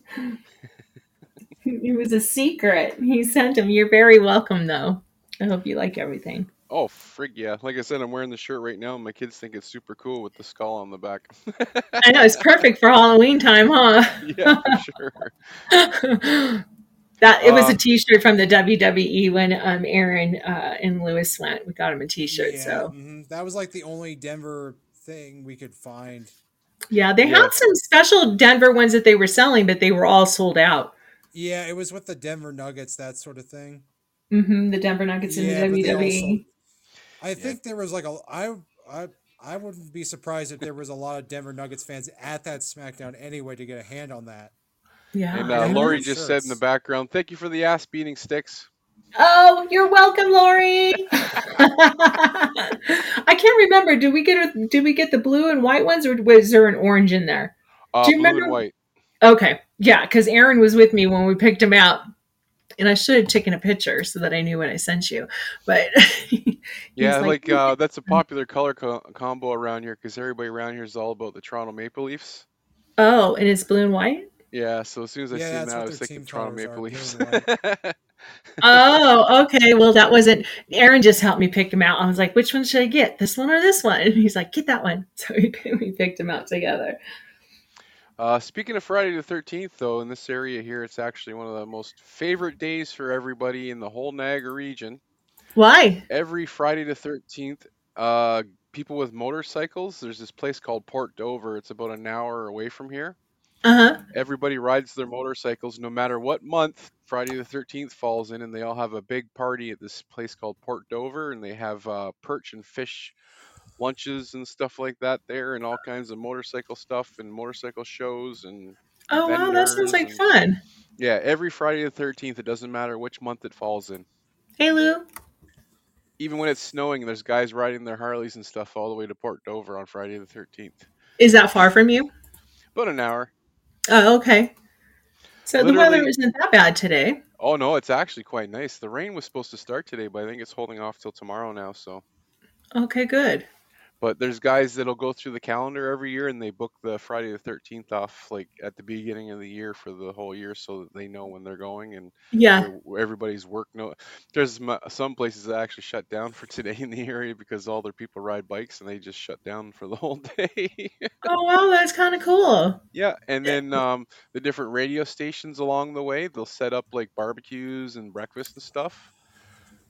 it was a secret. He sent him. You're very welcome, though. I hope you like everything. Oh, frig yeah. Like I said, I'm wearing the shirt right now. and My kids think it's super cool with the skull on the back. I know it's perfect for Halloween time, huh? yeah, sure. that it was Uh, a T-shirt from the WWE when um, Aaron uh, and Lewis went. We got him a T-shirt. yeah, So hmm that was like the only Denver thing we could find. yeah, they Yeah. had some special Denver ones that they were selling, but they were all sold out. Yeah, it was with the Denver Nuggets, that sort of thing. Mm-hmm, the Denver Nuggets Yeah, and but the they WWE. Also, I think there was like a, I, I, I wouldn't be surprised if there was a lot of Denver Nuggets fans at that SmackDown anyway to get a hand on that. Yeah. and I uh, Lori know. just said in the background, thank you for the ass beating sticks. Oh, you're welcome, Lori. I can't remember. Did we get a, did we get the blue and white ones, or was there an orange in there? Uh, Do you blue remember? and white. Okay, yeah, because Aaron was with me when we picked him out, and I should have taken a picture so that I knew when I sent you. But Yeah, like, like uh, that's a popular color co- combo around here because everybody around here is all about the Toronto Maple Leafs. oh, and it's blue and white. Yeah, so as soon as I Yeah, seen that's that, I was their thinking Toronto Maple Leafs. Oh, okay. Well, that wasn't. Aaron just helped me pick them out. I was like, which one should I get? This one or this one? And he's like, get that one. So we, we picked them out together. Uh, speaking of Friday the 13th, though, in this area here, it's actually one of the most favorite days for everybody in the whole Niagara region. Why? Every Friday the 13th, uh, people with motorcycles, there's this place called Port Dover. It's about an hour away from here. Uh huh. Everybody rides their motorcycles no matter what month Friday the 13th falls in, and they all have a big party at this place called Port Dover, and they have uh, perch and fish lunches and stuff like that there, and all kinds of motorcycle stuff and motorcycle shows and Oh wow, that sounds like and fun. yeah, every Friday the 13th. It doesn't matter which month it falls in. Hey Lou. Even when it's snowing, there's guys riding their Harleys and stuff all the way to Port Dover on Friday the 13th. Is that far from you? About an hour. Oh, okay. So the weather isn't that bad today. Oh no, it's actually quite nice. The rain was supposed to start today, but I think it's holding off till tomorrow now. So. Okay, good. But there's guys that'll go through the calendar every year and they book the Friday the 13th off like at the beginning of the year for the whole year so that they know when they're going and Yeah. everybody's work no there's some places that actually shut down for today in the area because all their people ride bikes and they just shut down for the whole day. Oh wow, that's kind of cool. yeah, and then um, the different radio stations along the way, they'll set up like barbecues and breakfast and stuff.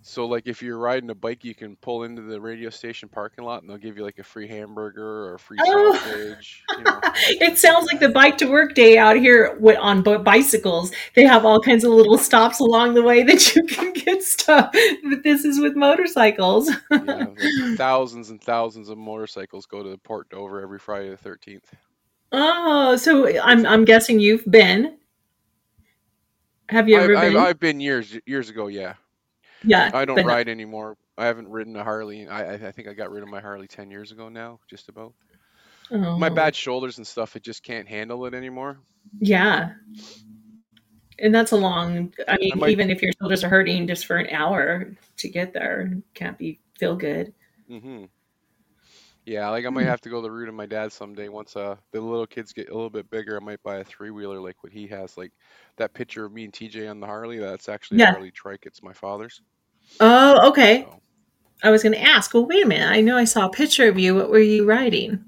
So like if you're riding a bike, you can pull into the radio station parking lot and they'll give you like a free hamburger or a free Oh. sausage. You know. it sounds like the bike to work day out here on bicycles. They have all kinds of little stops along the way that you can get stuff. But this is with motorcycles. yeah, like thousands and thousands of motorcycles go to Port Dover every Friday the 13th. Oh, so I'm I'm guessing you've been. Have you I've, ever I've, been? I've been years years ago, yeah. Yeah, I don't but no- ride anymore. I haven't ridden a Harley. I, I I think I got rid of my Harley 10 years ago now, just about. My Oh, bad shoulders and stuff, it just can't handle it anymore. Yeah, and that's a long. I mean, might- even if your shoulders are hurting just for an hour to get there, can't be feel good. hmm Yeah, like I might have to go the route of my dad someday. Once uh the little kids get a little bit bigger, I might buy a three wheeler like what he has. Like that picture of me and TJ on the Harley, that's actually Yeah. a Harley trike. It's my father's. Oh, okay. So, I was going to ask. Well, wait a minute. I know I saw a picture of you. What were you riding?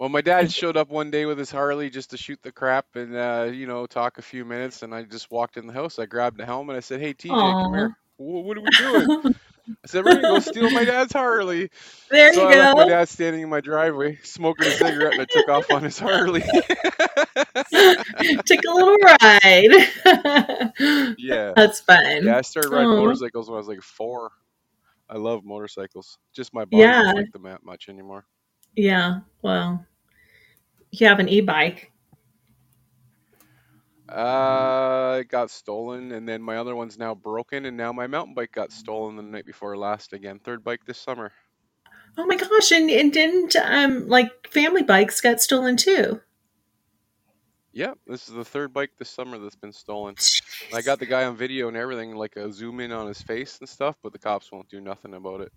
well, my dad showed up one day with his Harley just to shoot the crap and uh, you know talk a few minutes. And I just walked in the house. I grabbed the helmet. I said, "Hey TJ, come here. What are we doing?" I said, "We're gonna go steal my dad's Harley." There So you I left my go. dad standing in my driveway, smoking a cigarette, and I took off on his Harley. Took a little ride. yeah, That's fun. yeah. I started riding Aw. motorcycles when I was like four. I love motorcycles. Just my body Yeah. doesn't like them that much anymore. Yeah. Well, you have an e-bike. Uh, it got stolen, and then my other one's now broken, and now my mountain bike got stolen the night before last again. Third bike this summer. Oh my gosh! And, and didn't um like family bikes got stolen too? Yeah, this is the third bike this summer that's been stolen. I got the guy on video and everything, like a zoom in on his face and stuff, but the cops won't do nothing about it.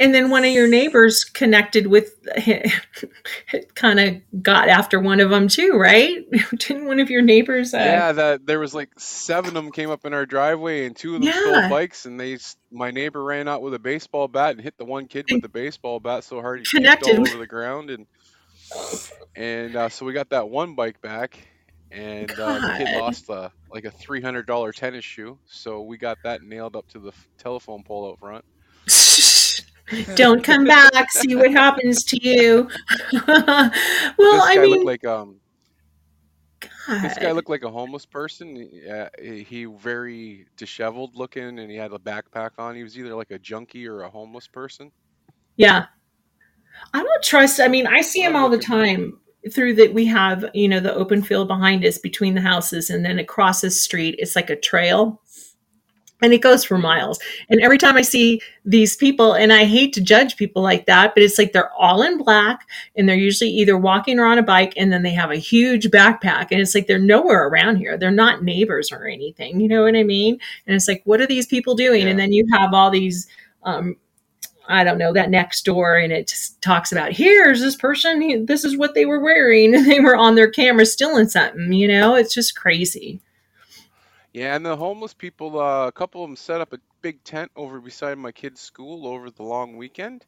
And then one of your neighbors connected with, kind of got after one of them too, right? Didn't one of your neighbors? Uh, Yeah, that there was like seven of them came up in our driveway, and two of them Yeah. stole bikes, and they my neighbor ran out with a baseball bat and hit the one kid with the baseball bat so hard he connected. all over the ground, and and uh, so we got that one bike back, and uh, the kid lost uh, like a three hundred dollar tennis shoe, so we got that nailed up to the telephone pole out front. Don't come back. See what happens to you. well, this I guy mean, looked like um this guy looked like a homeless person. Yeah, he very disheveled looking, and he had a backpack on. He was either like a junkie or a homeless person. Yeah. I don't trust. I mean, I see him all the time through that. We have, you know, the open field behind us between the houses, and then across the street, it's like a trail and it goes for miles. And every time I see these people, and I hate to judge people like that, but it's like they're all in black and they're usually either walking or on a bike, and then they have a huge backpack. And it's like they're nowhere around here. They're not neighbors or anything. You know what I mean? And it's like, what are these people doing? Yeah. And then you have all these, um, I don't know, that next door, and it just talks about here's this person, this is what they were wearing, and they were on their camera stealing something. You know, it's just crazy. Yeah, and the homeless people, uh, a couple of them set up a big tent over beside my kid's school over the long weekend.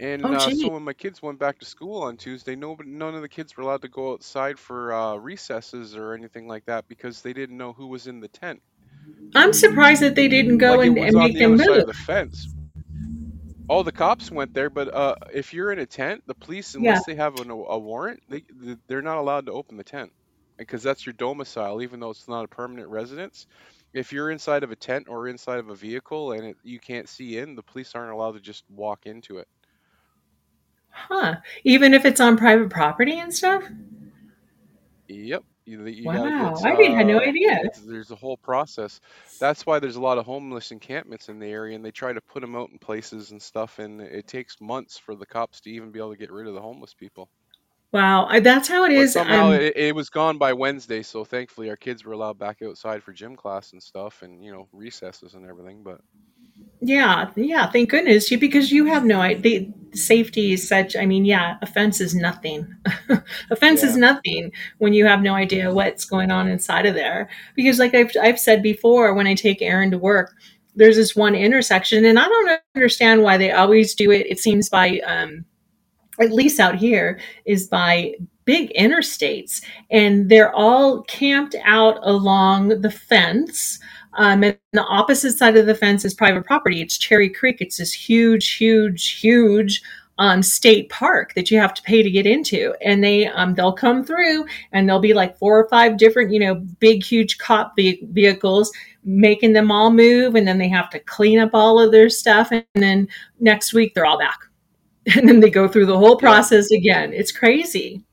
And Oh, uh, so when my kids went back to school on Tuesday, nobody, none of the kids were allowed to go outside for uh, recesses or anything like that because they didn't know who was in the tent. I'm surprised that they didn't go like and, it was and on make the them other side move. of the fence. All the cops went there, but uh, if you're in a tent, the police, Yeah. unless they have an, a warrant, they they're not allowed to open the tent because that's your domicile, even though it's not a permanent residence. If you're inside of a tent or inside of a vehicle and it, you can't see in, the police aren't allowed to just walk into it. Huh. Even if it's on private property and stuff? Yep. You, you Wow. get, I didn't had no uh, idea. there's a whole process. That's why there's a lot of homeless encampments in the area, and they try to put them out in places and stuff, and it takes months for the cops to even be able to get rid of the homeless people. Wow. I, that's how it But is. somehow Um, it, it was gone by Wednesday, so thankfully our kids were allowed back outside for gym class and stuff, and you know recesses and everything. But yeah. Yeah. Thank goodness. You, because you have no idea. The safety is such, I mean, yeah, offense is nothing. offense is nothing when you have no idea what's going on inside of there. Because, like I've, I've said before, when I take Aaron to work, there's this one intersection, and I don't understand why they always do it. It seems by, um, at least out here, is by big interstates, and they're all camped out along the fence. Um, and the opposite side of the fence is private property. It's Cherry Creek. It's this huge, huge, huge um, state park that you have to pay to get into. And they um, they'll come through, and there'll be like four or five different, you know, big, huge cop ve- vehicles making them all move, and then they have to clean up all of their stuff, and then next week they're all back and then they go through the whole Yeah. process again. It's crazy.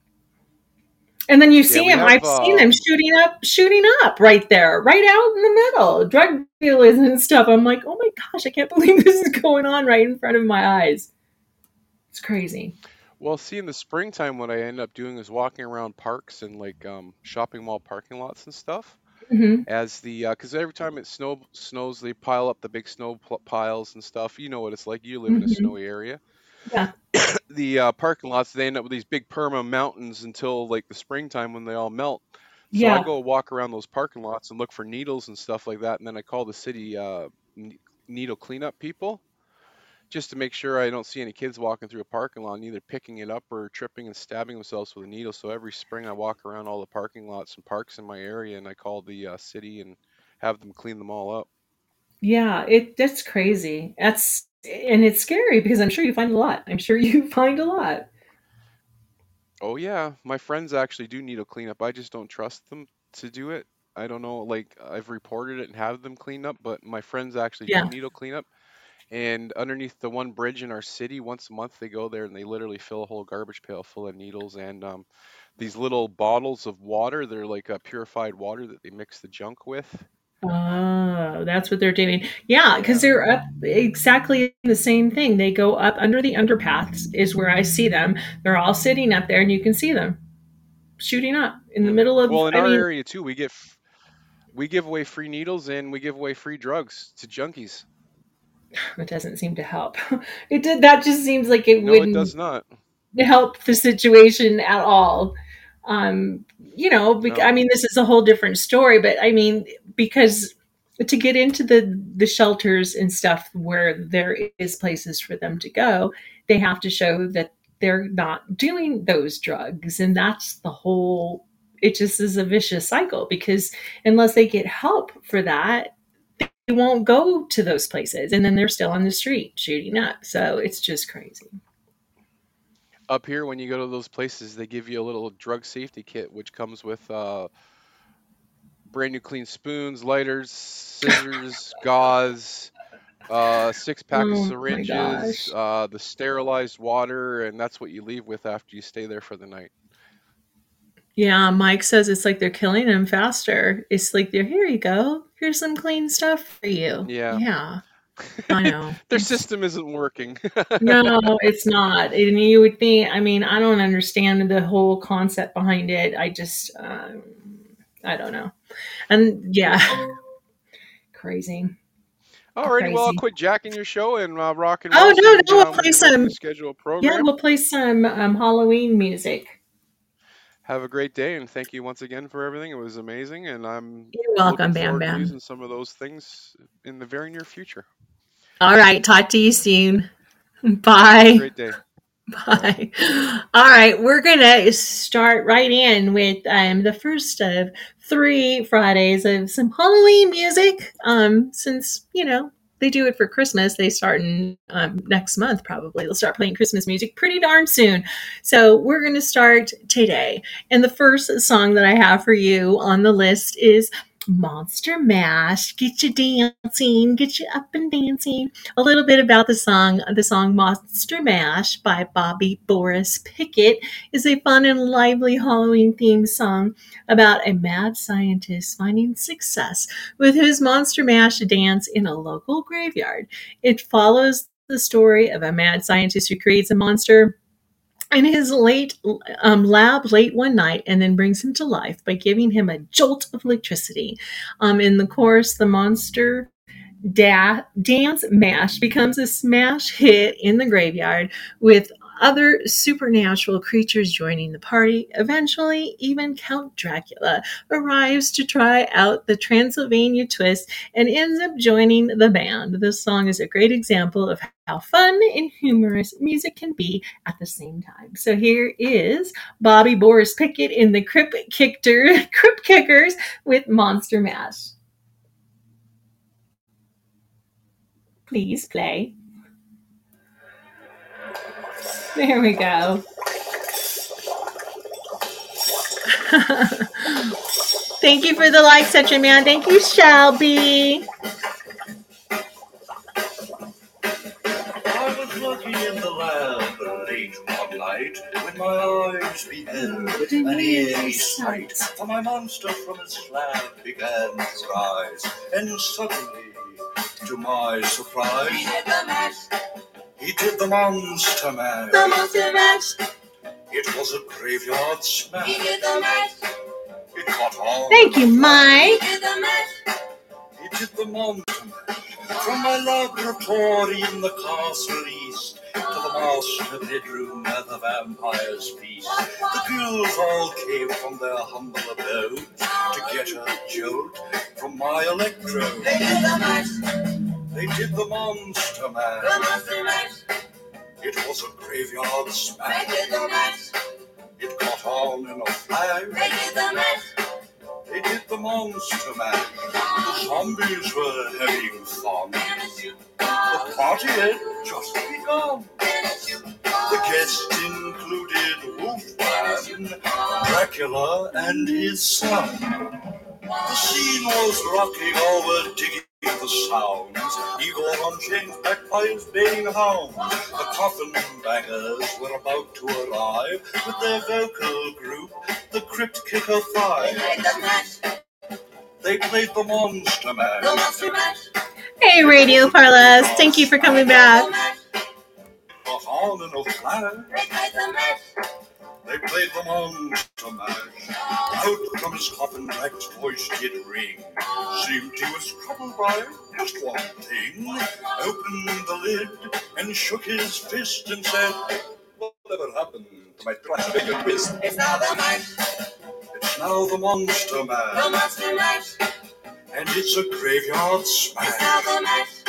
And then you see we them. have, I've seen uh, them shooting up, shooting up right there, right out in the middle, drug dealers and stuff. I'm like, oh my gosh, I can't believe this is going on right in front of my eyes. It's crazy. well, see, in the springtime, what I end up doing is walking around parks and like um, shopping mall parking lots and stuff. hmm As the because every time it snow snows, they pile up the big snow piles and stuff. You know what it's like. You live in a Mhm. snowy area. Yeah. the uh, parking lots they end up with these big perma mountains until like the springtime when they all melt. So Yeah. I go walk around those parking lots and look for needles and stuff like that, and then I call the city uh, needle cleanup people just to make sure I don't see any kids walking through a parking lot, and either picking it up or tripping and stabbing themselves with a needle. So every spring I walk around all the parking lots and parks in my area, and I call the uh, city and have them clean them all up. Yeah. It that's crazy. That's and it's scary because I'm sure you find a lot. I'm sure you find a lot. Oh yeah, my friends actually do needle cleanup. I just don't trust them to do it. I don't know, like I've reported it and have them clean up, but my friends actually Yeah. do needle cleanup. And underneath the one bridge in our city, once a month they go there and they literally fill a whole garbage pail full of needles and um, these little bottles of water. They're like a purified water that they mix the junk with. Oh, that's what they're doing. Yeah, because they're up exactly the same thing. They go up under the underpaths, is where I see them. They're all sitting up there, and you can see them shooting up in the middle of. Well, in I our mean, area too, we get we give away free needles and we give away free drugs to junkies. it doesn't seem to help. It did. That just seems like it No, it wouldn't does not. help the situation at all. Um, you know, No. I mean, this is a whole different story, but I mean, because to get into the the shelters and stuff where there is places for them to go, they have to show that they're not doing those drugs, and that's the whole. It just is a vicious cycle because unless they get help for that, they won't go to those places, and then they're still on the street shooting up. So it's just crazy. Up here, when you go to those places, they give you a little drug safety kit, which comes with uh, brand new clean spoons, lighters, scissors, gauze, uh, six pack Oh of syringes, uh, the sterilized water, and that's what you leave with after you stay there for the night. Yeah, Mike says it's like they're killing him faster. It's like they're here you go. Here's some clean stuff for you. Yeah. Yeah, I know. Their system isn't working. no, it's not. And you would think. I mean, I don't understand the whole concept behind it. I just, um, I don't know. And yeah, crazy. Alrighty, well, I'll quit jacking your show and uh, rock and roll. Oh, no, so we can no, we'll with play some- scheduled Yeah, we'll play some um, Halloween music. Have a great day, and thank you once again for everything. It was amazing, and I'm You're welcome, looking Bam forward to Bam. using some of those things in the very near future. All right, talk to you soon. Bye. great day. Bye. All right, we're gonna start right in with um, the first of three Fridays of some Halloween music. Um, since you know they do it for Christmas, they start in um, next month probably. They'll start playing Christmas music pretty darn soon. So we're gonna start today, and the first song that I have for you on the list is. Monster Mash, get you dancing, get you up and dancing a little bit about the song. The song Monster Mash by Bobby Boris Pickett is a fun and lively Halloween themed song about a mad scientist finding success with his Monster Mash dance in a local graveyard. It follows the story of a mad scientist who creates a monster in his late um, lab late one night and then brings him to life by giving him a jolt of electricity. Um, in the chorus, the monster da- dance mash becomes a smash hit in the graveyard with other supernatural creatures joining the party. Eventually, even Count Dracula arrives to try out the Transylvania twist and ends up joining the band. This song is a great example of how fun and humorous music can be at the same time. So here is Bobby Boris Pickett in the Crypt Kicker, Crypt Kickers with Monster Mash. Please play. There we go. Thank you for the like, such a man. Thank you, Shelby. I was working in the lab late one night when my eyes beheld an eerie sight. For my monster from his slab began to rise, and suddenly, to my surprise, he did the monster mash. The monster mash. It was a graveyard smash. He did the mash. It caught on. Thank you, Mike. He did the mash. He did the monster mash. From my laboratory in the castle east to the master bedroom where the vampires feast. The ghouls all came from their humble abode to get a jolt from my electrode. They did the monster mash. The monster mash. It was a graveyard smash. It caught on in a flash. They did the monster mash. The zombies were having fun. The party had just begun. The guests included Wolfman, Dracula, and his son. The scene was rocking, over were digging the sounds. Igor on chains, backed by his baying hounds. The coffin bangers were about to arrive with their vocal group, the Crypt Kicker Five. They played the Monster Mash. Hey, Radio Parlas. Thank you for coming back. Got on in a flash. They played the Monster Mash. Out from his coffin, Drac's voice did ring. Seemed he was troubled by just one thing. Opened the lid and shook his fist and said, Whatever happened to my Transylvania twist? It's now the night, It's now the Monster mash. the monster mash. And it's a graveyard smash. It's now the mash.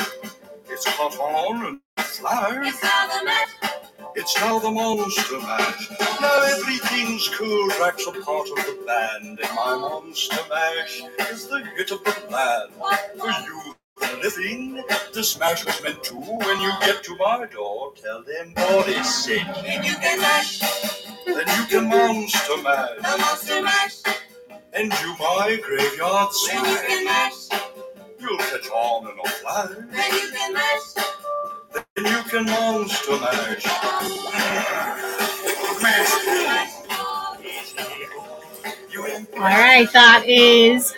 It's caught on and flash. It's now the mash. It's now the Monster Mash. Now everything's cool. Drac's a part of the band. And my Monster Mash is the hit of the land. For you, the living, the smash was meant to. When you get to my door, tell them what is said. And you can mash Then you can Monster mash. the monster mash. And do my graveyard Then you can smash. mash. You'll catch on in a flash. Then you can mash. All right, that is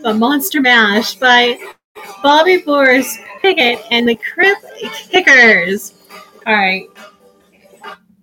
The Monster Mash by Bobby Boris Pickett and the Crypt Kickers. All right.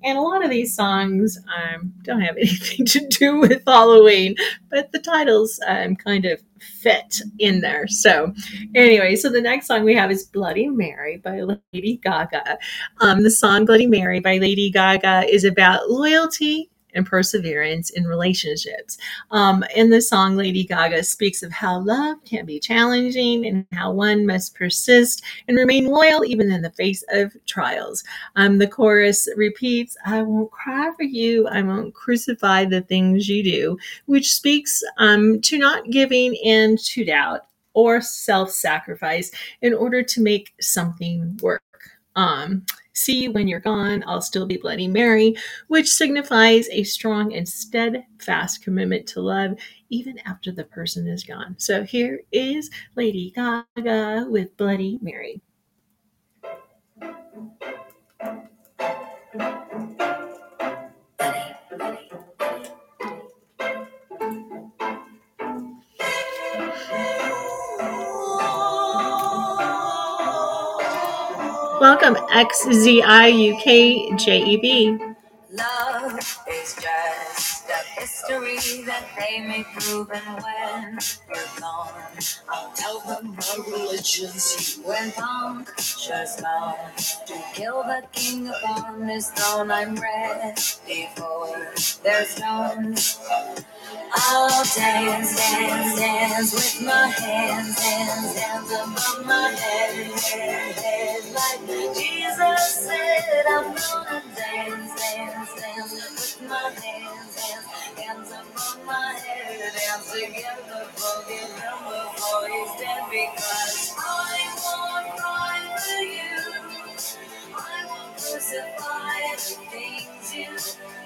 And a lot of these songs um, don't have anything to do with Halloween, but the titles um, kind of fit in there. So, anyway, so the next song we have is Bloody Mary by Lady Gaga. Um, the song Bloody Mary by Lady Gaga is about loyalty and perseverance in relationships. Um, in the song, Lady Gaga speaks of how love can be challenging and how one must persist and remain loyal even in the face of trials. Um, the chorus repeats, I won't cry for you, I won't crucify the things you do, which speaks um, to not giving in to doubt or self sacrifice in order to make something work. Um, See, when you're gone, I'll still be Bloody Mary, which signifies a strong and steadfast commitment to love even after the person is gone. So here is Lady Gaga with Bloody Mary. Welcome, XZIUKJEB. Love is just a history that they may prove, and when you're gone, I'll tell them my religion's you. When punctures come to kill the king upon his throne, I'm ready for their stones. I'll dance, dance, dance with my hands, hands, hands above my head, head, head. Like Jesus said, I'm gonna dance, dance, dance with my hands, hands, hands above my head. Dance together, forgive him before he's dead, because I won't cry for you. I won't crucify the things you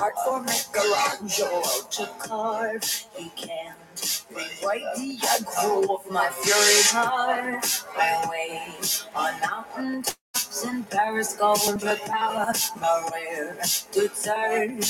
art for Michelangelo to carve. He can't rewrite the aggro of my fury heart. I wait on mountain tops in Paris, gold with power, nowhere to turn.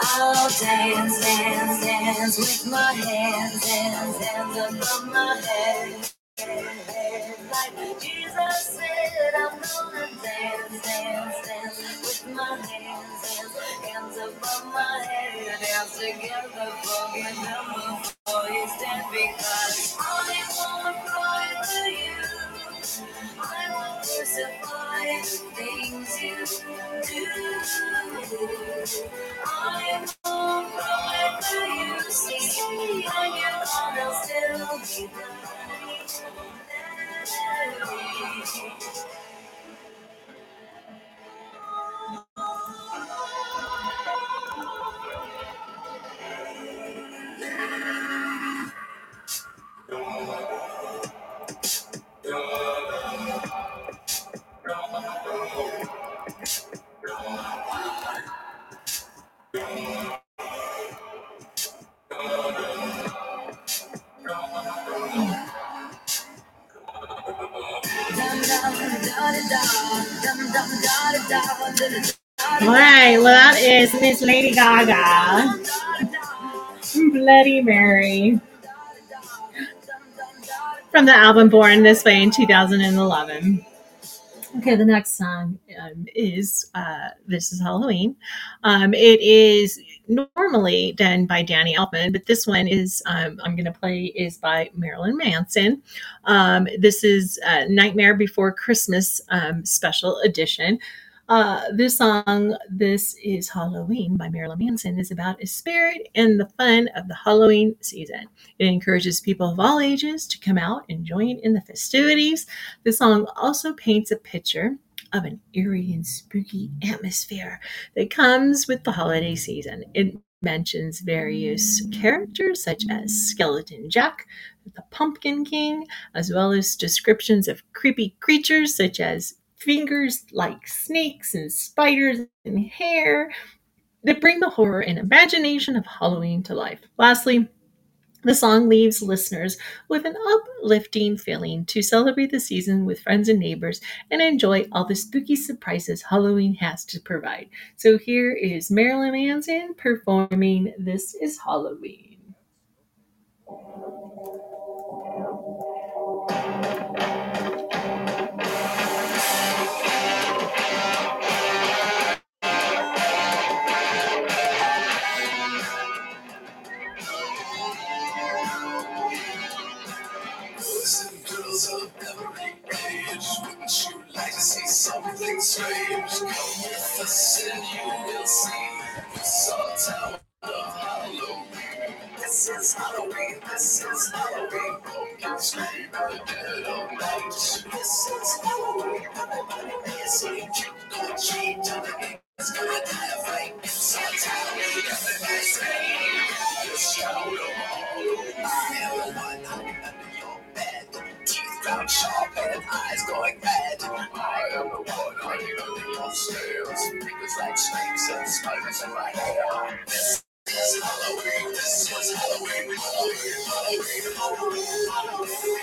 I'll dance, dance, dance with my hands, hands, hands above my head. Like Jesus said, I'm gonna dance, dance, dance with my hands, hands, hands above my head. And dance together, forget him before he's dead, because I won't cry for you. I won't crucify the things you do. I'm home from wherever you see, and you're gonna still be mine. All right, well, that is Miss Lady Gaga, Bloody Mary, from the album Born This Way in 2011. Okay, the next song um, is uh, This is Halloween. Um, it is normally done by Danny Elfman, but this one is um, I'm going to play is by Marilyn Manson. Um, this is uh, Nightmare Before Christmas um, special edition. Uh, this song, This is Halloween by Marilyn Manson, is about a spirit and the fun of the Halloween season. It encourages people of all ages to come out and join in the festivities. The song also paints a picture of an eerie and spooky atmosphere that comes with the holiday season. It mentions various characters such as Skeleton Jack, the Pumpkin King, as well as descriptions of creepy creatures such as fingers like snakes and spiders and hair that bring the horror and imagination of Halloween to life. Lastly, the song leaves listeners with an uplifting feeling to celebrate the season with friends and neighbors and enjoy all the spooky surprises Halloween has to provide. So here is Marilyn Manson performing This is Halloween. Strange? Come with us and you will see. It's our town of Halloween. This is Halloween, this is Halloween. Pumpkin scream in the dead of night. This is Halloween, everybody may see. Trick or treat, is gonna die of fright. It's our town, everybody scream. Just shout of Halloween. Teeth ground sharp and eyes going red. I am the one hiding under your stairs. Fingers like snakes and spiders in my hair. This is Halloween. This is Halloween. Halloween. Halloween. Halloween. Halloween.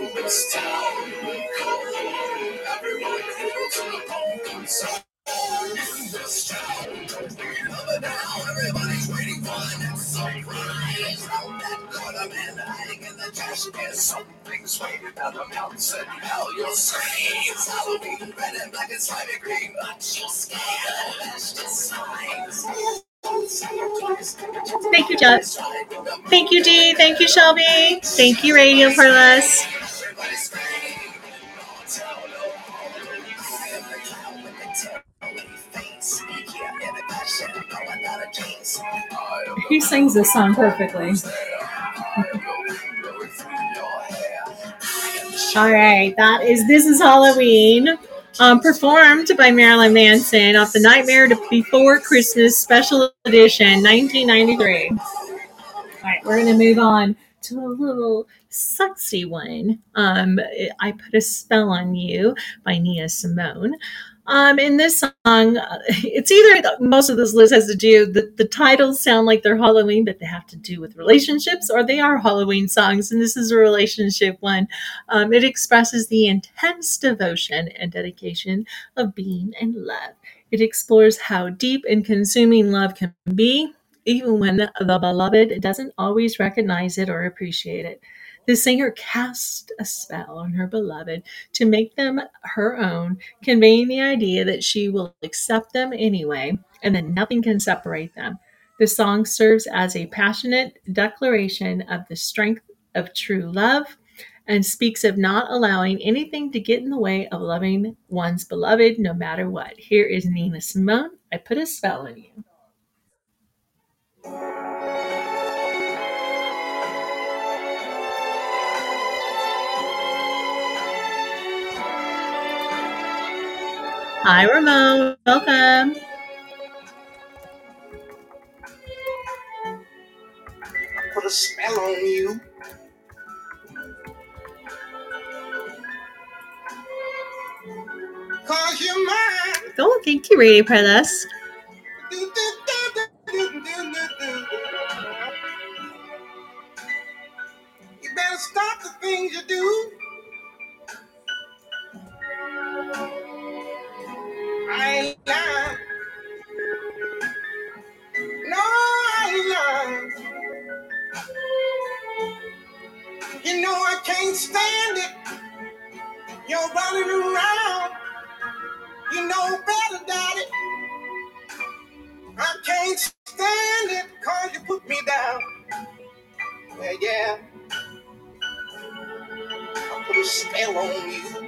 In this town, we come on, everyone, hail to the pumpkin sound. In this town, don't wait another now. Everybody's waiting for the next surprise. The trash. Something's waiting the hell, you'll scream. Halloween, red and black and green. But just signs. Thank you, Jeff. Thank you, Dee. Thank you, Shelby. Thank you, Radio the the the He sings this song perfectly. All right, that is This is Halloween, um, performed by Marilyn Manson off the Nightmare Before Christmas Special Edition, 1993. All right, we're gonna move on to a little sexy one. Um, I put a spell on you by Nina Simone. Um, in this song, uh, it's either most of this list has to do the, the titles sound like they're Halloween, but they have to do with relationships, or they are Halloween songs. And this is a relationship one. Um, it expresses the intense devotion and dedication of being in love. It explores how deep and consuming love can be, even when the beloved doesn't always recognize it or appreciate it. The singer casts a spell on her beloved to make them her own, conveying the idea that she will accept them anyway and that nothing can separate them. The song serves as a passionate declaration of the strength of true love and speaks of not allowing anything to get in the way of loving one's beloved no matter what. Here is Nina Simone. I put a spell on you. Hi, Ramon. Welcome. Put a spell on you. Cause you're mine. Oh, thank you, do, do. You better stop the things you do. I lying. No, I lying. You know I can't stand it. You're running around. You know better, Daddy. I can't stand you put me down. Yeah, yeah. I put a spell on you.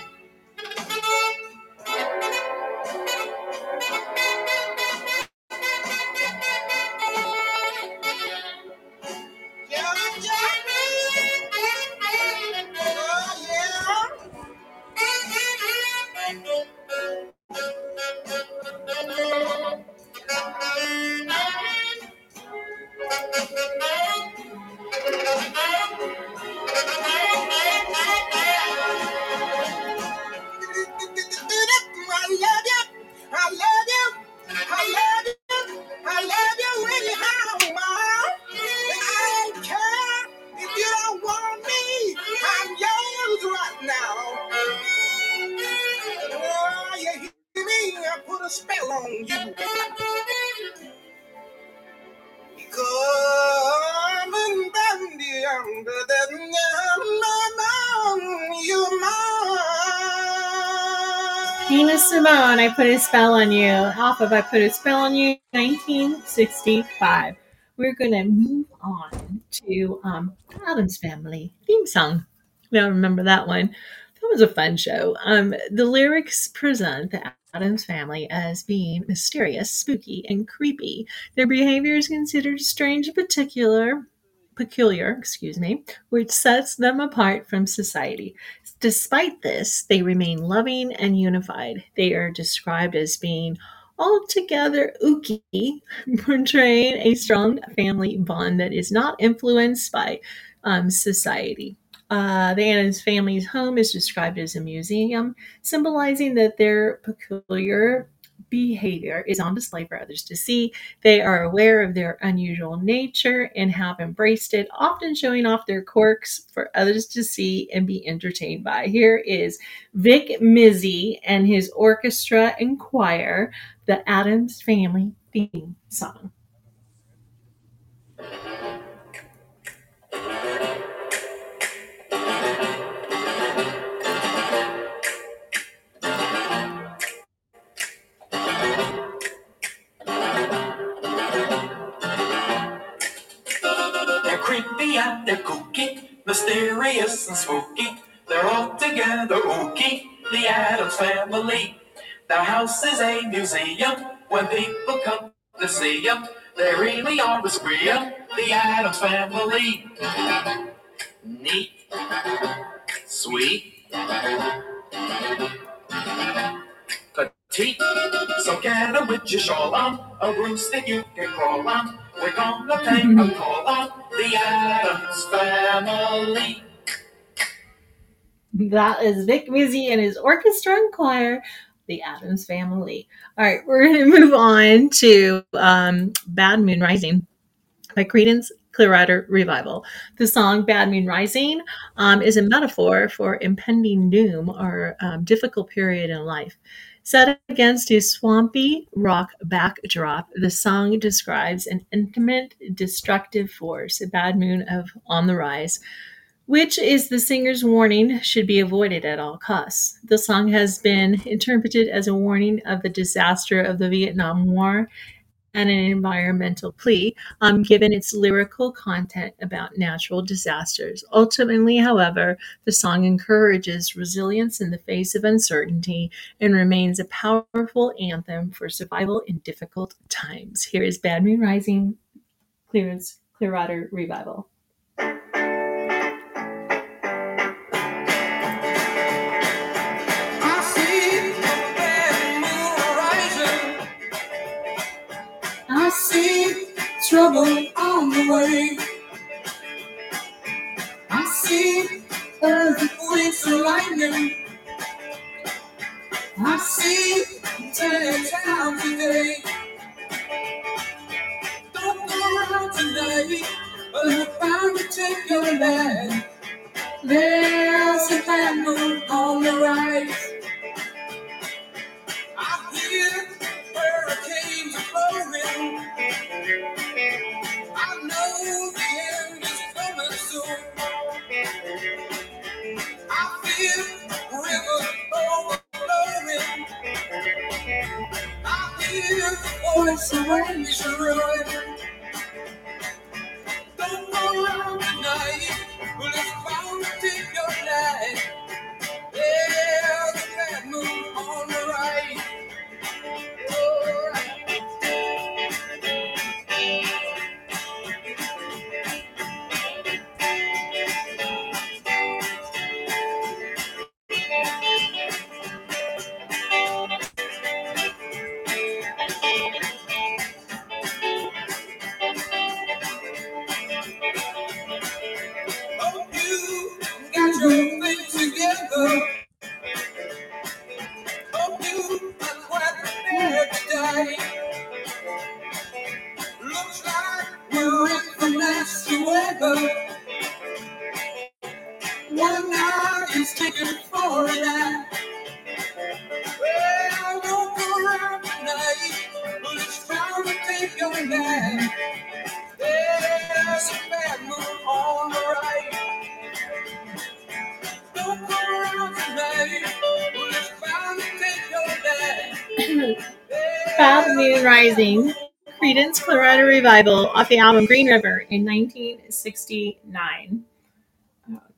spell on you. Off of I put a spell on you, 1965. We're going to move on to um, Addams Family theme song. We all remember that one. That was a fun show. Um, the lyrics present the Addams family as being mysterious, spooky, and creepy. Their behavior is considered strange and particular, peculiar, excuse me, which sets them apart from society. Despite this, they remain loving and unified. They are described as being altogether ooky, portraying a strong family bond that is not influenced by um, society. Uh, the Addams family's home is described as a museum, symbolizing that their peculiar behavior is on display for others to see. They are aware of their unusual nature and have embraced it, often showing off their quirks for others to see and be entertained by. Here is Vic Mizzy and his orchestra and choir, the Addams Family theme song. Mysterious and spooky. They're all together ooky, the Addams family. Their house is a museum. When people come to see them, they really are the scream, the Addams family. Neat, sweet, petite. So get a with your shawl on, a broomstick you can crawl on. We're gonna take a call on the Addams family. That is Vic Mizzy and his orchestra and choir, the Addams Family. All right, we're going to move on to um, Bad Moon Rising by Creedence Clearwater Revival. The song Bad Moon Rising um, is a metaphor for impending doom or um, difficult period in life. Set against a swampy rock backdrop, the song describes an intimate, destructive force, a bad moon of on the rise, which is the singer's warning should be avoided at all costs. The song has been interpreted as a warning of the disaster of the Vietnam War and an environmental plea, um, given its lyrical content about natural disasters. Ultimately, however, the song encourages resilience in the face of uncertainty and remains a powerful anthem for survival in difficult times. Here is Bad Moon Rising, Clearance, Clearwater Revival. See trouble on the way. I see earthquakes and lightning. I see tear down today. Don't go around tonight, but I'm bound to take your land. There's a moon on the rise. I know the end is coming soon. I feel rivers overflowing. I hear the. Don't go around tonight, but it's bound to your life. Taken for an eye. Well, don't go around tonight, to take your life. There's a bad on the right. Don't go around tonight. Bad Moon Rising, Creedence Clearwater Revival off the album Green River in 1969.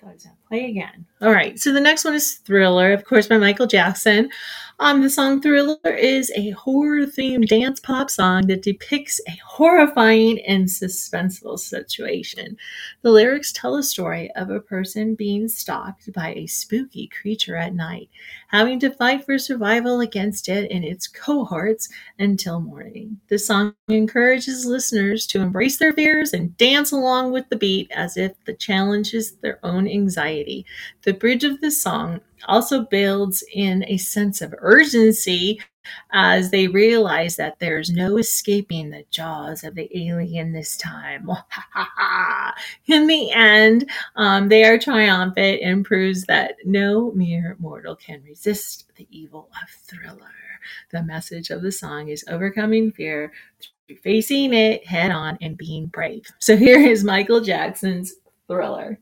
Was gonna play again. All right, so the next one is Thriller, of course, by Michael Jackson. Um, the song Thriller is a horror themed dance pop song that depicts a horrifying and suspenseful situation. The lyrics tell a story of a person being stalked by a spooky creature at night, having to fight for survival against it and its cohorts until morning. The song encourages listeners to embrace their fears and dance along with the beat as if the challenge is their own anxiety. The bridge of the song also builds in a sense of urgency as they realize that there's no escaping the jaws of the alien this time. In the end, um, they are triumphant and proves that no mere mortal can resist the evil of thriller. The message of the song is overcoming fear through facing it head on and being brave. So here is Michael Jackson's Thriller.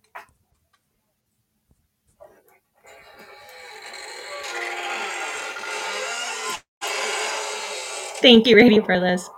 Thank you, Radio for this.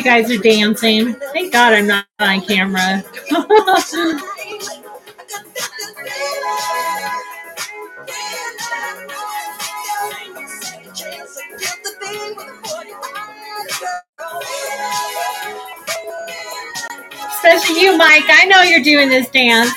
you guys are dancing. Thank God I'm not on camera. Especially you, Mike. I know you're doing this dance.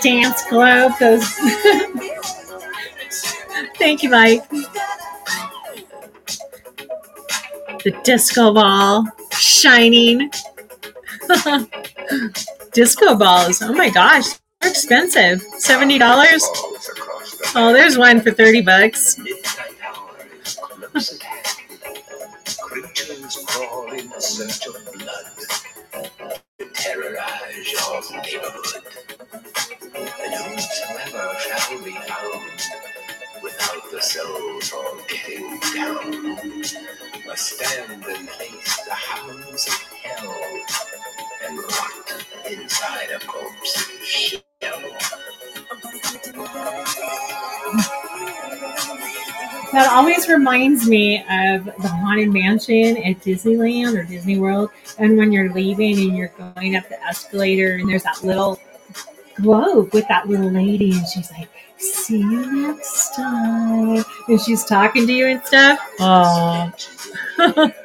dance club. Those. Thank you, Mike. The disco ball shining. disco balls. Oh my gosh, they're expensive. Seventy dollars. Oh, there's one for thirty bucks. me of the Haunted Mansion at Disneyland or Disney World. And when you're leaving and you're going up the escalator, and there's that little globe with that little lady, and she's like, See you next time. And she's talking to you and stuff. Aww.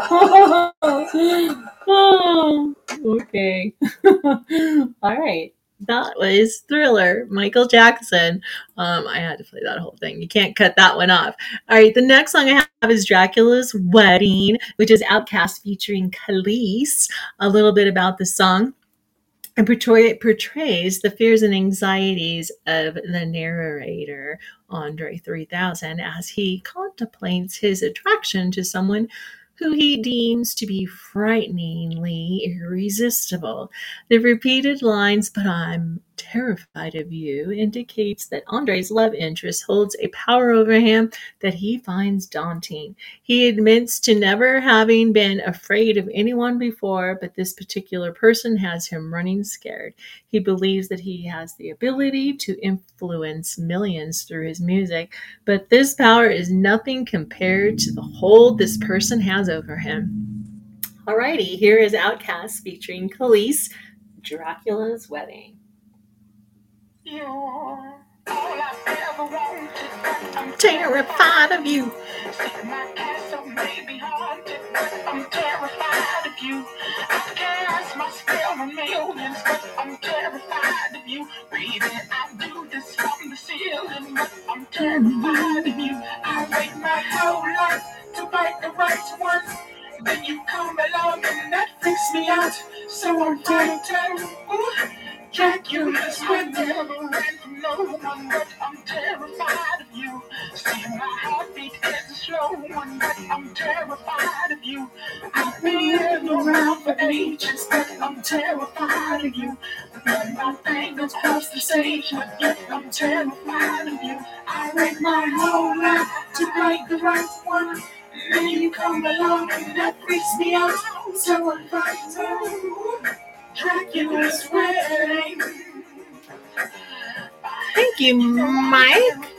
was Thriller, Michael Jackson. Um, I had to play that whole thing. You can't cut that one off. All right, the next song I have is Dracula's Wedding, which is OutKast featuring Kelis. A little bit about the song and portray, portrays the fears and anxieties of the narrator, Andre 3000, as he contemplates his attraction to someone who he deems to be frighteningly irresistible. The repeated lines, but I'm terrified of you, indicates that Andre's love interest holds a power over him that he finds daunting. He admits to never having been afraid of anyone before, but this particular person has him running scared. He believes that he has the ability to influence millions through his music, but this power is nothing compared to the hold this person has over him. Alrighty, here is OutKast featuring Kelis, Dracula's Wedding. You're all I've ever wanted, but I'm Terrified of you. My castle may be haunted, but I'm terrified of you. I cast my spell on millions, but I'm terrified of you. Baby, I do this from the ceiling, but I'm terrified of you. I wait my whole life to fight the right one. Then you come along and that freaks me out. So I'm fighting. Ooh. Dracula's would never ran from no one, but I'm terrified of you. See, my heartbeat is a slow one, but I'm terrified of you. I've been around for ages, but I'm terrified of you. Run my fingers across the stage, but yet I'm terrified of you. I wait my whole life to break the right one. Then you come along and that freaks me out. So I'm fighting. Dracula's wedding. Thank you, Mike.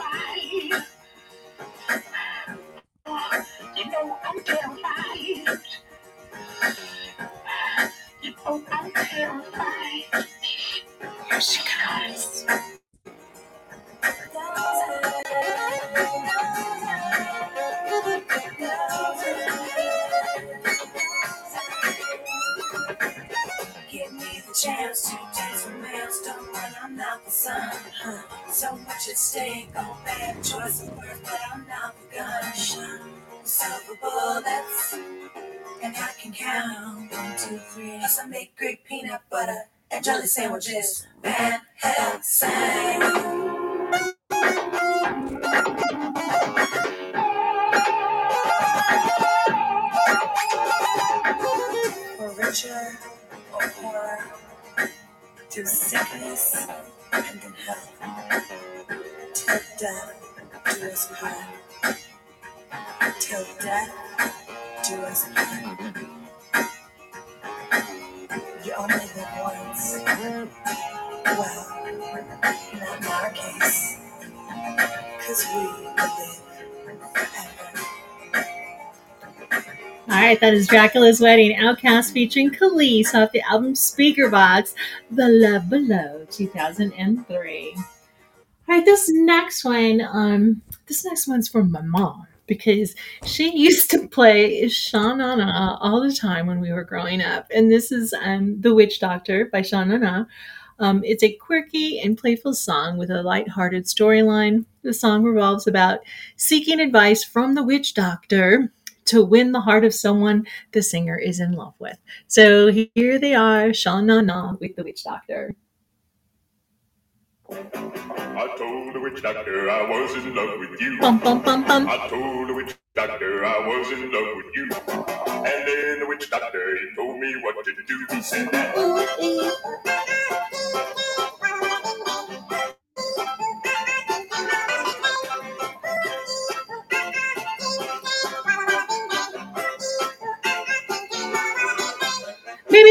Chance to taste the maelstrom when I'm not the sun. So much at stake, oh bad choice of words, but I'm not the gun. Silver bullets, and I can count one, two, three. Yes, I make great peanut butter and jelly sandwiches. Van Helsing. That is Dracula's Wedding, OutKast featuring Kelis off the album Speakerboxxx, The Love Below, 2003. All right, this next one, um, this next one's from my mom because she used to play Sha Na Na all the time when we were growing up, and this is um, The Witch Doctor by Sha Na Na. Um, it's a quirky and playful song with a light-hearted storyline. The song revolves about seeking advice from the witch doctor to win the heart of someone the singer is in love with. So here they are, Sha Na Na with the witch doctor. I told the witch doctor I was in love with you. Bum bum bum bum. I told the witch doctor I was in love with you. And then the witch doctor, he told me what to do. He said that.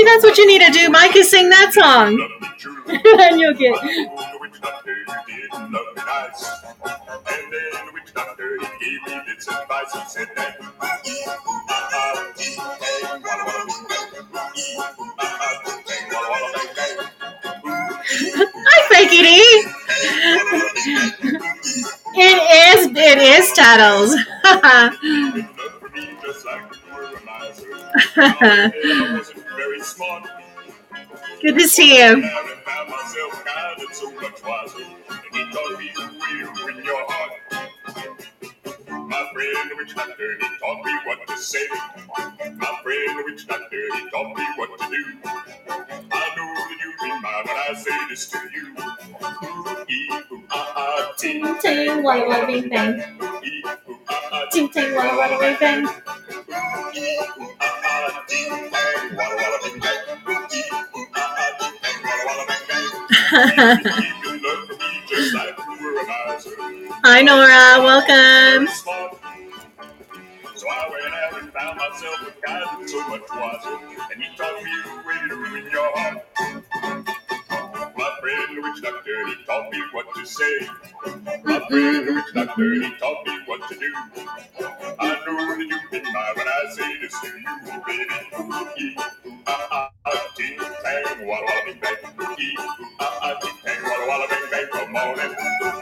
Maybe that's what you need to do, Mike, is sing that song. Love me truly. and you'll get I told the witch doctor you didn't love me nice. And then the witch doctor, he gave me this advice. He said that. "Ee, ooh, ee, hey, walla, walla, bing. Ee, ooh, bing, bang, walla, walla, bang, bang. Hi Fakey D. It is it is Tattles. Good enough for me, just like you were a miser. I wasn't very smart. Good to see you. Down and found my myself kind and so much wiser. And he taught me the way to win your heart. My friend, the witch doctor, he taught me what to say. My friend, the witch doctor, he taught me what to do. I know that you'll be mine when I say this to you. Ting, Ting, walla, walla, bing, bang. Ting, ting, walla, walla, bing, bang. Hi, Nora. Welcome. So I went out and found myself a guy so much wiser, and he taught me the way to win your heart. My friend, the witch doctor, he taught me what to say. My friend, the witch doctor, he taught me what to do. I know that you've been mine when I say this to you, baby. Ah, ah, ting, tang, walla, walla, bing, bang. Ee, ooh, ah, ah, ting, tang, walla, walla, bing, bang. Come on and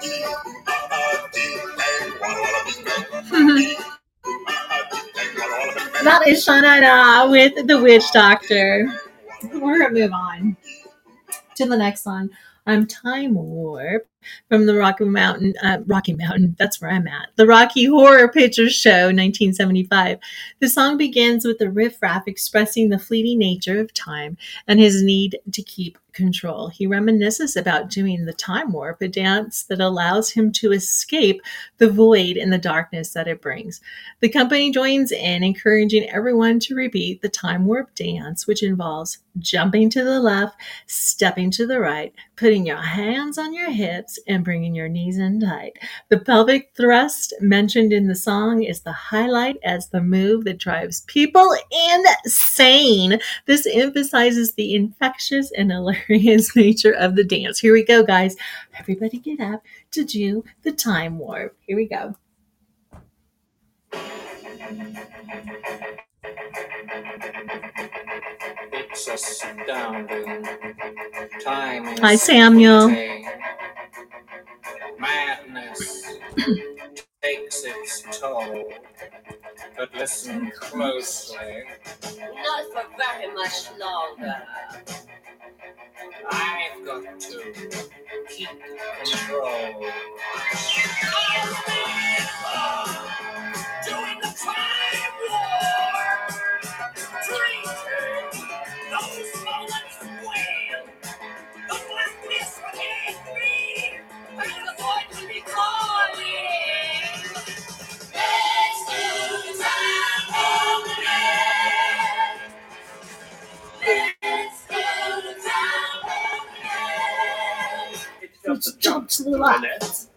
ee, ooh, ah, ah, ting, tang, walla, walla, bing, bang. Ooh, ah, ah, ting, tang, walla, walla, bing, bang. That is Shana with the Witch Doctor. We're gonna move on to the next song. I'm Time Warp from the Rocky Mountain, uh, Rocky Mountain. That's where I'm at. The Rocky Horror Picture Show, 1975. The song begins with a riff raff expressing the fleeting nature of time and his need to keep control. He reminisces about doing the time warp, a dance that allows him to escape the void and the darkness that it brings. The company joins in, encouraging everyone to repeat the time warp dance, which involves jumping to the left, stepping to the right, putting your hands on your hips, and bringing your knees in tight. The pelvic thrust mentioned in the song is the highlight as the move that drives people insane. This emphasizes the infectious and hilarious nature of the dance. Here we go, guys. Everybody get up to do the time warp. Here we go. It's astounding. Time Hi, Samuel. Madness takes its toll. But listen closely. Not for very much longer. I've got to keep control. Doing the time Jump to the left. Let's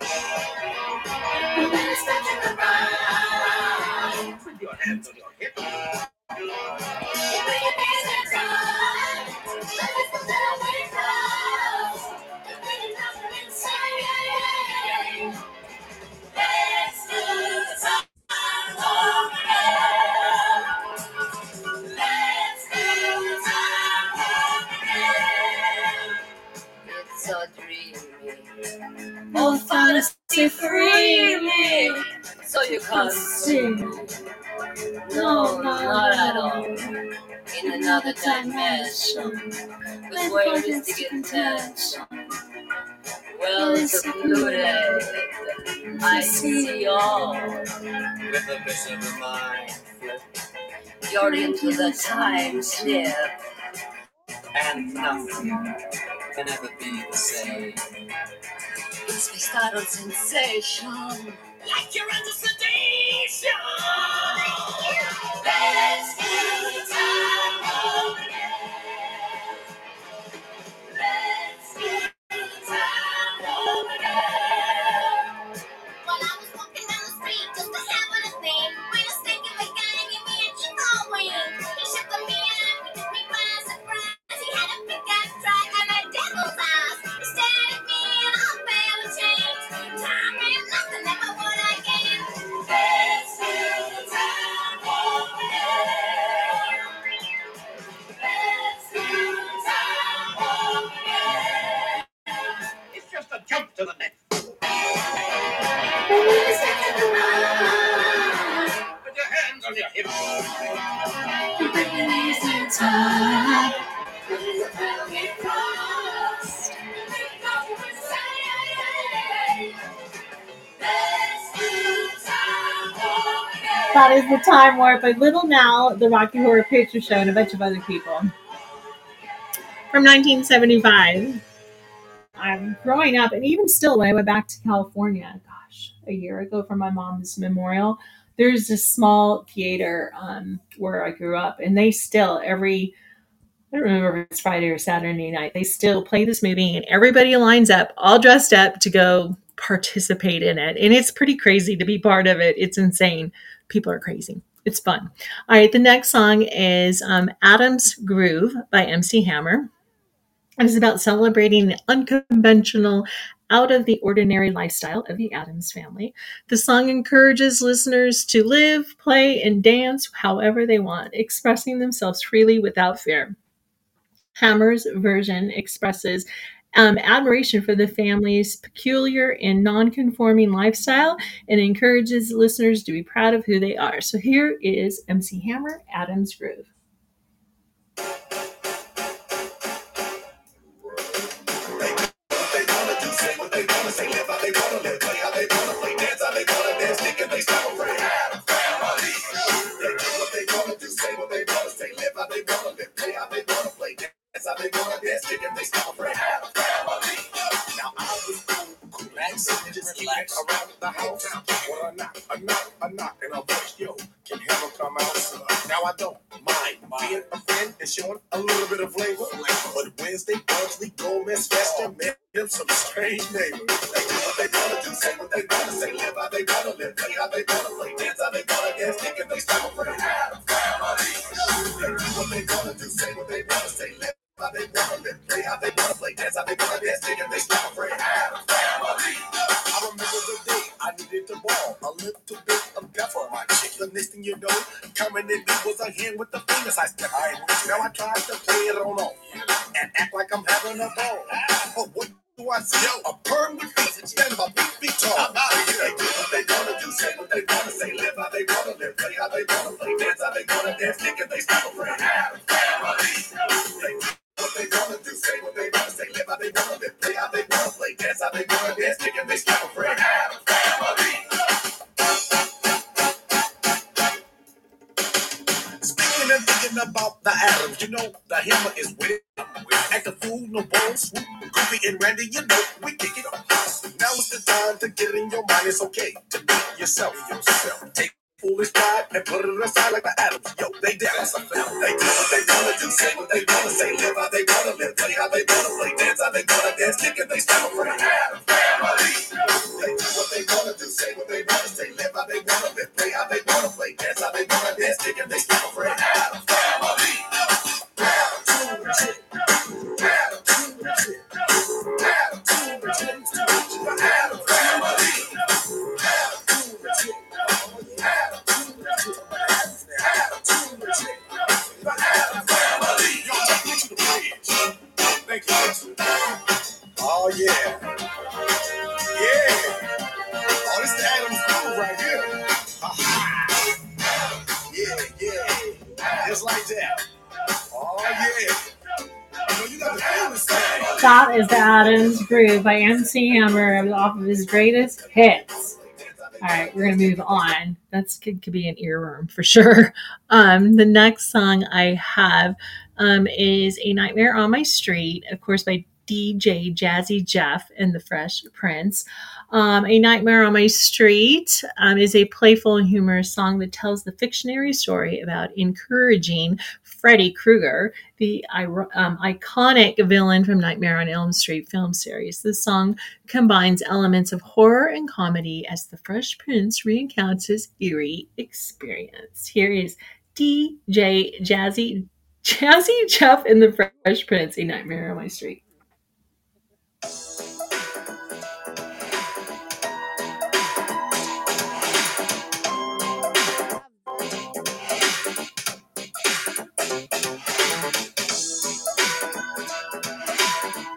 touch the ground. Put your hands on fantasy freely. So you can't see me. No, not at all. In another dimension. But where is the intention? Well, it's secluded. I see you all. With a visible mind flip. You're into the time slip. And nothing can ever be the same. It's my startled sensation. Like you're under sedation. Let's do the time is the Time Warp by Little Nell, the Rocky Horror Picture Show, and a bunch of other people. From 1975. I'm growing up, and even still, when I went back to California, gosh, a year ago for my mom's memorial, there's this small theater um, where I grew up, and they still every I don't remember if it's Friday or Saturday night. They still play this movie, and everybody lines up, all dressed up, to go participate in it. And it's pretty crazy to be part of it. It's insane. People are crazy. It's fun. All right, the next song is um, Addams Groove by MC Hammer. And it's about celebrating the unconventional, out of the ordinary lifestyle of the Addams family. The song encourages listeners to live, play, and dance however they want, expressing themselves freely without fear. Hammer's version expresses um, admiration for the family's peculiar and non-conforming lifestyle and encourages listeners to be proud of who they are. So here is MC Hammer, Addams Groove. Just relax. Around the house, when I knock, a knock, a knock, and a voice, yo, can heaven come out? Now I don't mind being a friend and showing a little bit of flavor. But Wednesday, Pugsley, Gomez, Fester, man, them some strange neighbors. What they wanna do, say what they wanna say, live how they wanna live, play how they wanna play, dance how they wanna dance, and they style for the Addams family. What they wanna do, say what they wanna say, live how they wanna live, play how they wanna play, dance how they wanna dance, and they style for the Addams family. I remember the day I needed to ball, a little bit of pepper, my chick. The next thing you know, coming in there was a hand with the fingers I stepped. I now I tried to play it on off and act like I'm having a ball. But what do I see? Yo, a perm with feet, stand eight feet tall. I'm out of here. They do what they wanna do, say what they wanna say, live how they wanna live, play how they wanna play, dance how they wanna dance, kick and they stop for an Addams family. What they wanna do, say what they wanna say, live how they wanna live, play how they wanna play, dance how they wanna dance, kick and they stop for family. Speaking and thinking about the Addams, you know the hammer is with it. Act a fool, no balls, swoop, Goofy and Randy, you know we kick it off. Now is the time to get in your mind. It's okay to be yourself, yourself. Take foolish pride and put it aside like the Addams. Yo, they dance. They do what they wanna do, say what they wanna say, live how they wanna live, play how they wanna play, dance how they wanna dance, kick and they style for the Addams family. They do what they wanna do, say what they wanna say, live how they wanna live, by MC Hammer off of his greatest hits. All right, we're gonna move on. That's could, could be an earworm for sure. Um, the next song I have um, is "A Nightmare on My Street," of course by DJ Jazzy Jeff and the Fresh Prince. Um, a Nightmare on My Street um, is a playful and humorous song that tells the fictionary story about encouraging Freddy Krueger, the um, iconic villain from Nightmare on Elm Street film series. This song combines elements of horror and comedy as the Fresh Prince recounts his eerie experience. Here is DJ Jazzy Jazzy Jeff and the Fresh Prince, A Nightmare on My Street.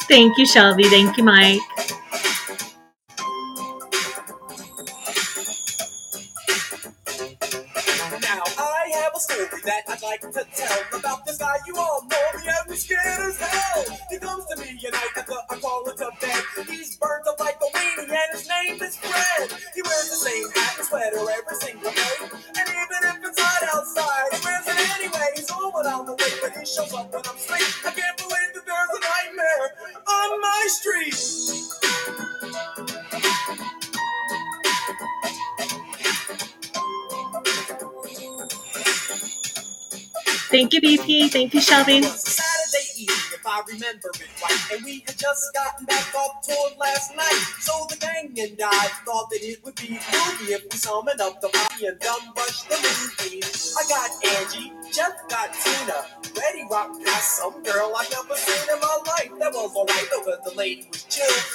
Thank you, Shelby. Thank you, Mike. Shelby. It was a Saturday evening, if I remember it right, and we had just gotten back off tour last night. So the gang and I thought that it would be groovy if we summoned up the party and dumb rush the movie. I got Angie, Jeff got Tina, Ready Rock got some girl I've never seen in my life. That was alright, though, 'cause the lady was chill.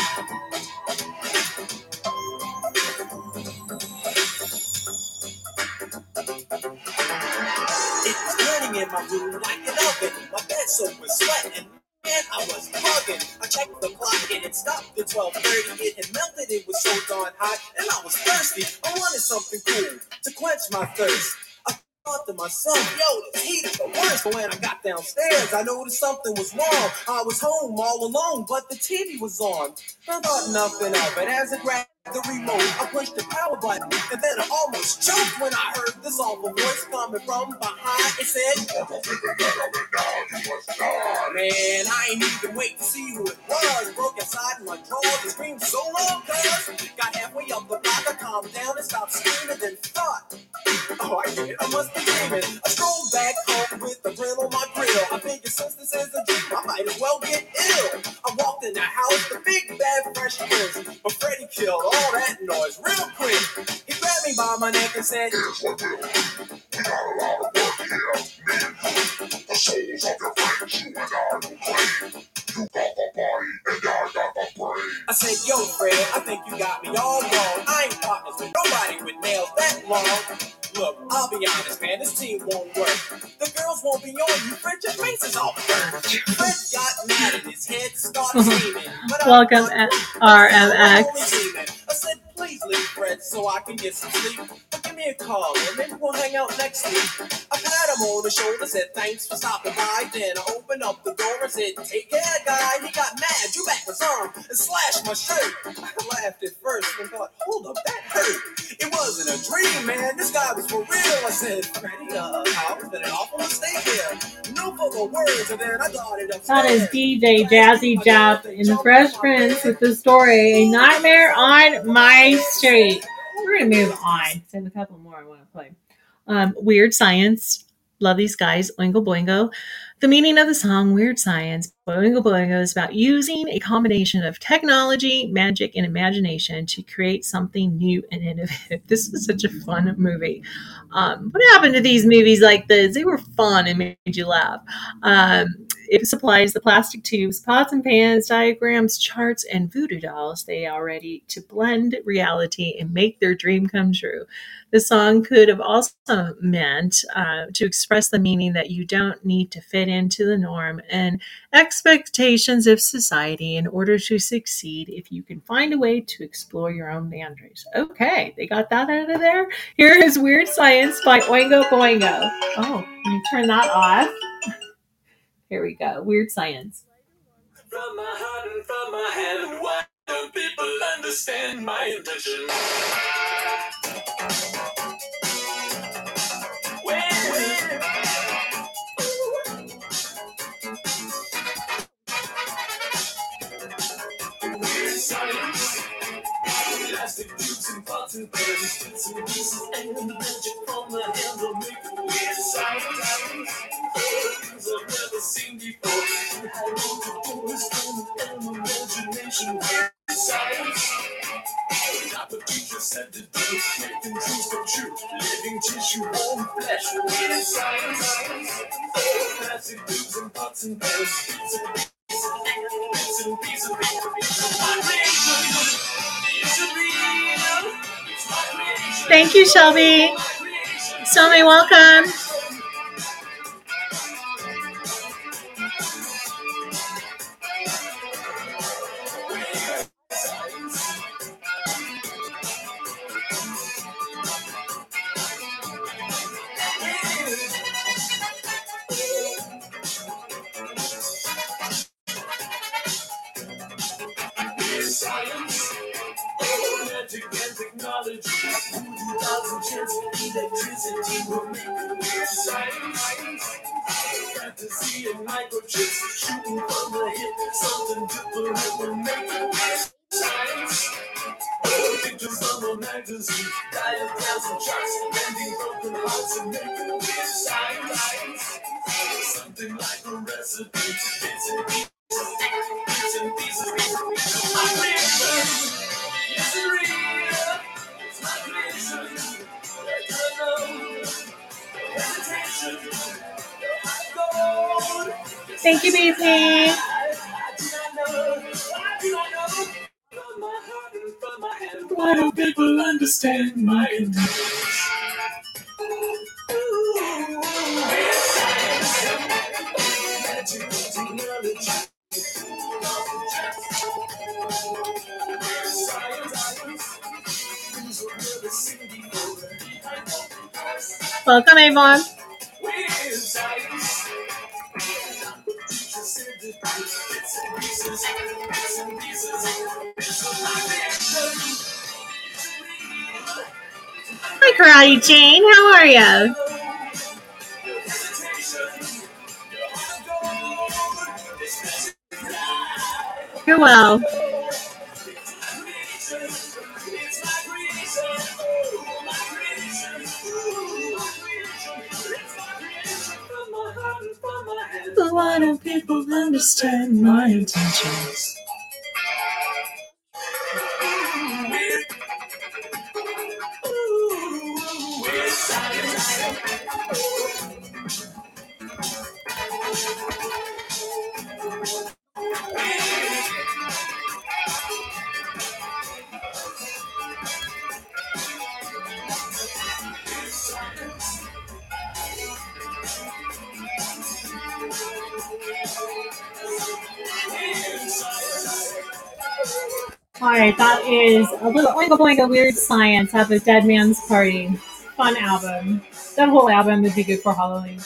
In my room like an oven. My bed soaked with sweat and man, I was bugging. I checked the clock and it stopped at 12:30. It had melted. It was so darn hot, and I was thirsty. I wanted something cool to quench my thirst. I thought to myself, yo, this heat is the worst. But when I got downstairs, I noticed something was wrong. I was home all alone, but the TV was on. I thought nothing of it as I grabbed the remote. I pushed the power button, and then I almost choked when I heard this awful voice coming from behind. It said, Man, I ain't even wait to see who it was. Broke inside my drawers and screamed so long, cuz. Got halfway up the block, I calmed down and stopped screaming, then thought, Oh, I get it, I must be dreaming. I strolled back home with the grin on my grill. I figured since this is a dream, I might as well get ill. I walked in the house, the big bad fresh prince. But Freddy killed all that noise real quick. He grabbed me by my neck and said, Here's what we'll do. We got a lot of work here. Me and you, souls of your friends, you and I will play. You got the body and I got the brain. I said, Yo, Fred, I think you got me all wrong. I ain't partners with nobody with nails that long. Look, I'll be honest, man, this team won't work. The girls won't be on you, Fred, your face is all burnt. Fred got mad and his head started steaming. Welcome, thought, at I RMX. Please leave Fred so I can get some sleep. But give me a call and maybe we'll hang out next week. I pat him on the shoulder, said thanks for stopping by. Then I opened up the door and said, take care, guy. He got mad, drew back his arm and slashed my shirt. I laughed at first and thought, hold up, that hurt. It wasn't a dream, man. This guy was for real. I said, Freddie, uh, I was an awful mistake here. No further words, and then I darted upstairs. That is DJ Jazzy Jeff in the Fresh Prince with the story A Nightmare on My Street. We're to move on. Save a couple more I want to play. Um, Weird Science. Love these guys. Oingo Boingo. The meaning of the song Weird Science by Oingo Boingo is about using a combination of technology, magic, and imagination to create something new and innovative. This is such a fun movie. Um, what happened to these movies like this? They were fun and made you laugh. Um, it supplies the plastic tubes, pots and pans, diagrams, charts, and voodoo dolls they are ready to blend reality and make their dream come true. The song could have also meant uh, to express the meaning that you don't need to fit into the norm and expectations of society in order to succeed if you can find a way to explore your own boundaries. Okay, they got that out of there. Here is Weird Science by Oingo Boingo. Oh, let me turn that off. Here we go. Weird Science. From my heart and from my hand, why don't people understand my intention? Weird science. Elastic and pots and bits and pieces, and the magic from the handle make weird science. Things I've never seen before. You had multiple wisdom and imagination. Weird science. Not the teacher said to do, making dreams come true. Living tissue, warm flesh, weird science. Plastic tubes and pots and pans, bits and pieces, bits and pieces, and pieces. Thank you, Shelby. Shelby, welcome. Jane. A Boingo Weird Science at the Dead Man's Party. Fun album. That whole album would be good for Halloween.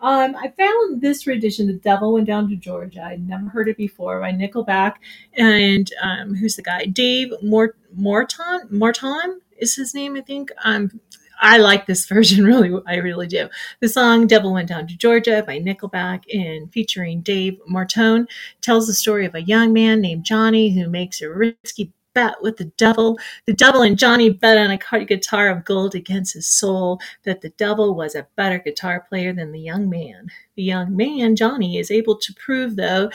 Um, I found this rendition, The Devil Went Down to Georgia. I'd never heard it before by Nickelback. And um, who's the guy? Dave Mort- Morton? Morton is his name, I think. Um, I like this version, really. I really do. The song Devil Went Down to Georgia by Nickelback and featuring Dave Martone tells the story of a young man named Johnny who makes a risky bet with the devil. The devil and Johnny bet on a guitar of gold against his soul that the devil was a better guitar player than the young man. The young man, Johnny, is able to prove, though,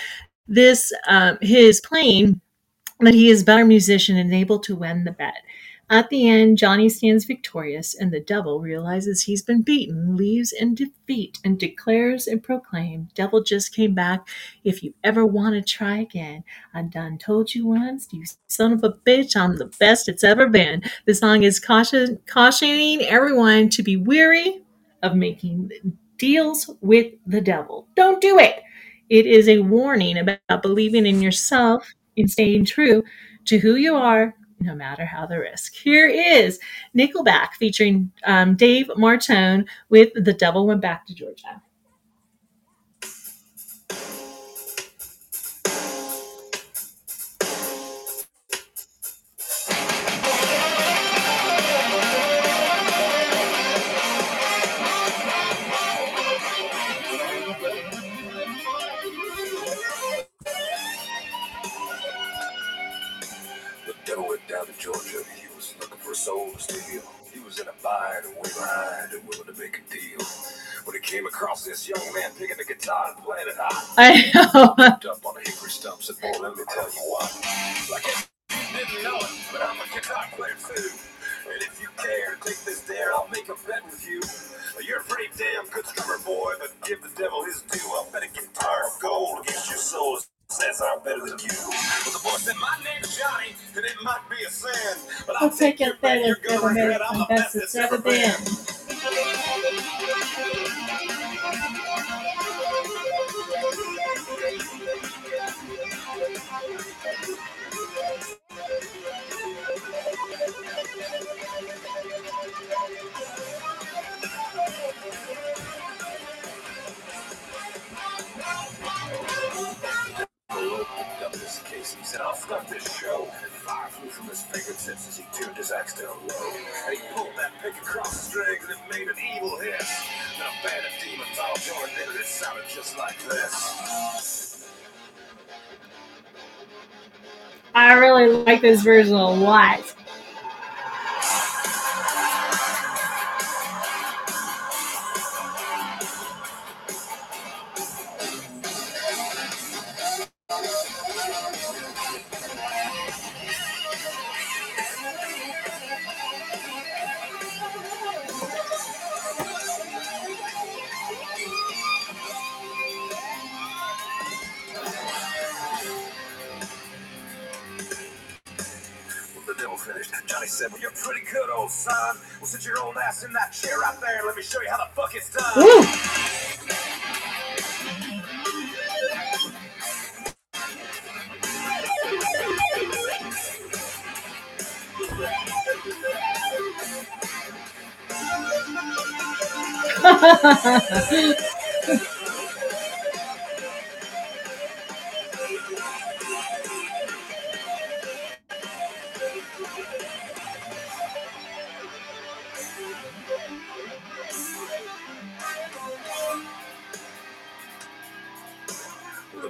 this um, his playing that he is a better musician and able to win the bet. At the end, Johnny stands victorious, and the devil realizes he's been beaten, leaves in defeat, and declares and proclaims, Devil just came back. If you ever want to try again, I done told you once, you son of a bitch, I'm the best it's ever been. The song is caution, cautioning everyone to be weary of making deals with the devil. Don't do it. It is a warning about believing in yourself and staying true to who you are, no matter how the risk. Here is Nickelback featuring um, Dave Martone with The Devil Went Back to Georgia. Came across this young man picking the guitar and playing it hot, I know. up on a hickory stump, said, Boy, let me tell you what. Like you didn't know it, but I'm a guitar player too. And if you care to take this dare, I'll make a bet with you. You're a pretty damn good drummer, boy, but give the devil his due. I'll bet a guitar of gold against your soul says I'm better than you. But the boy said, My name's Johnny, and it might be a sin, but I'll, I'll take it better if ever made it the best it's ever been. Malone Thank you. fingertips as he tuned his axe down low. And he pulled that pick across his legs and it made an evil hiss. Then a band of demons all joined in and it sounded just like this. I really like this version a lot. In that chair right there. Let me show you how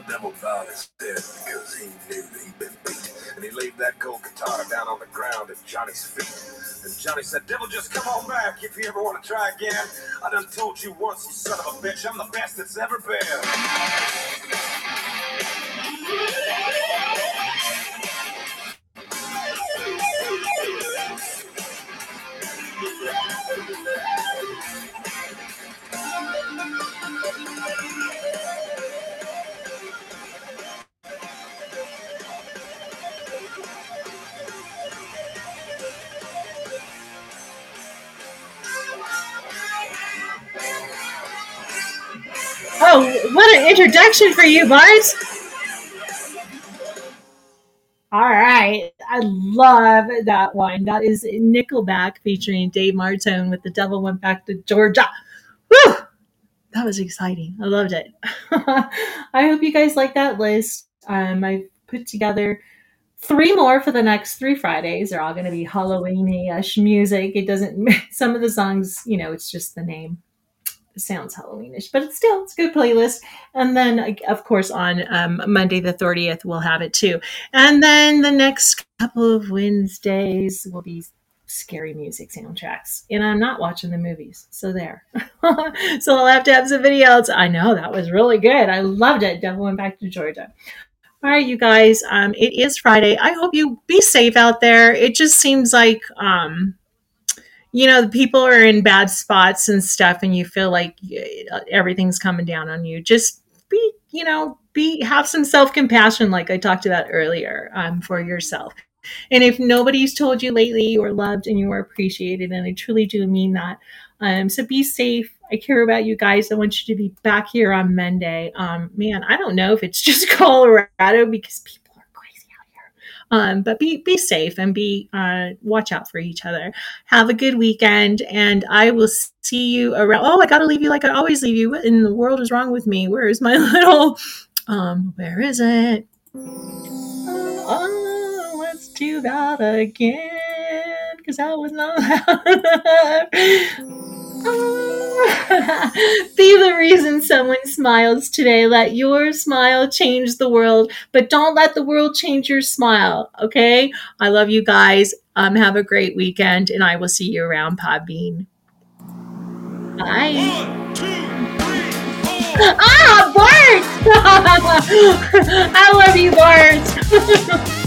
the devil bowed his head because he knew he'd been beat. And he laid that gold guitar down on the ground at Johnny's feet. And Johnny said, Devil, just come on back if you ever want to try again. I done told you once, you son of a bitch, I'm the best that's ever been. Introduction for you, Barnes! All right, I love that one. That is Nickelback featuring Dave Martone with "The Devil Went Back to Georgia." Woo! That was exciting. I loved it. I hope you guys like that list. Um, I put together three more for the next three Fridays. They're all going to be Halloween-ish music. It doesn't. Some of the songs, you know, it's just the name sounds Halloweenish, but it's still it's a good playlist. And then, of course, on um, Monday the thirtieth, we'll have it too. And then the next couple of Wednesdays will be scary music soundtracks. And I'm not watching the movies, so there. so I'll have to have some videos. I know that was really good. I loved it. Devil went back to Georgia. All right, you guys. Um, it is Friday. I hope you be safe out there. It just seems like um, you know people are in bad spots and stuff and you feel like uh, everything's coming down on you. Just be you know be have some self-compassion like i talked about earlier um, for yourself. And if nobody's told you lately you are loved and you are appreciated and i truly do mean that um, so be safe. I care about you guys. I want you to be back here on monday. Um, man i don't know if it's just colorado because people are crazy out here um, but be be safe and be uh, watch out for each other. Have a good weekend and i will see you around oh i gotta leave you like i always leave you. What in the world is wrong with me? Where is my little um where is it? Oh let's do that again because i was not Be the reason someone smiles today. Let your smile change the world, but don't let the world change your smile. Okay? I love you guys. Um, have a great weekend, and I will see you around Podbean. Bye. Ah, Bart! I love you, Bart.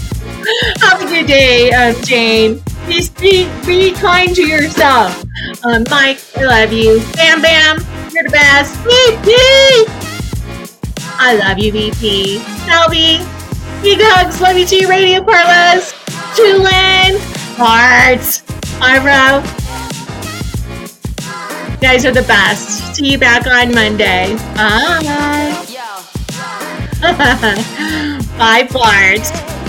Have a good day, um, Jane. Be, be, be kind to yourself. Um, Mike, I love you. Bam Bam, you're the best. VP! I love you, VP. Selby, big hugs. Love you too, Radio Carlos. Tulin, Ira. You guys are the best. See you back on Monday. Bye. Bye, Bart.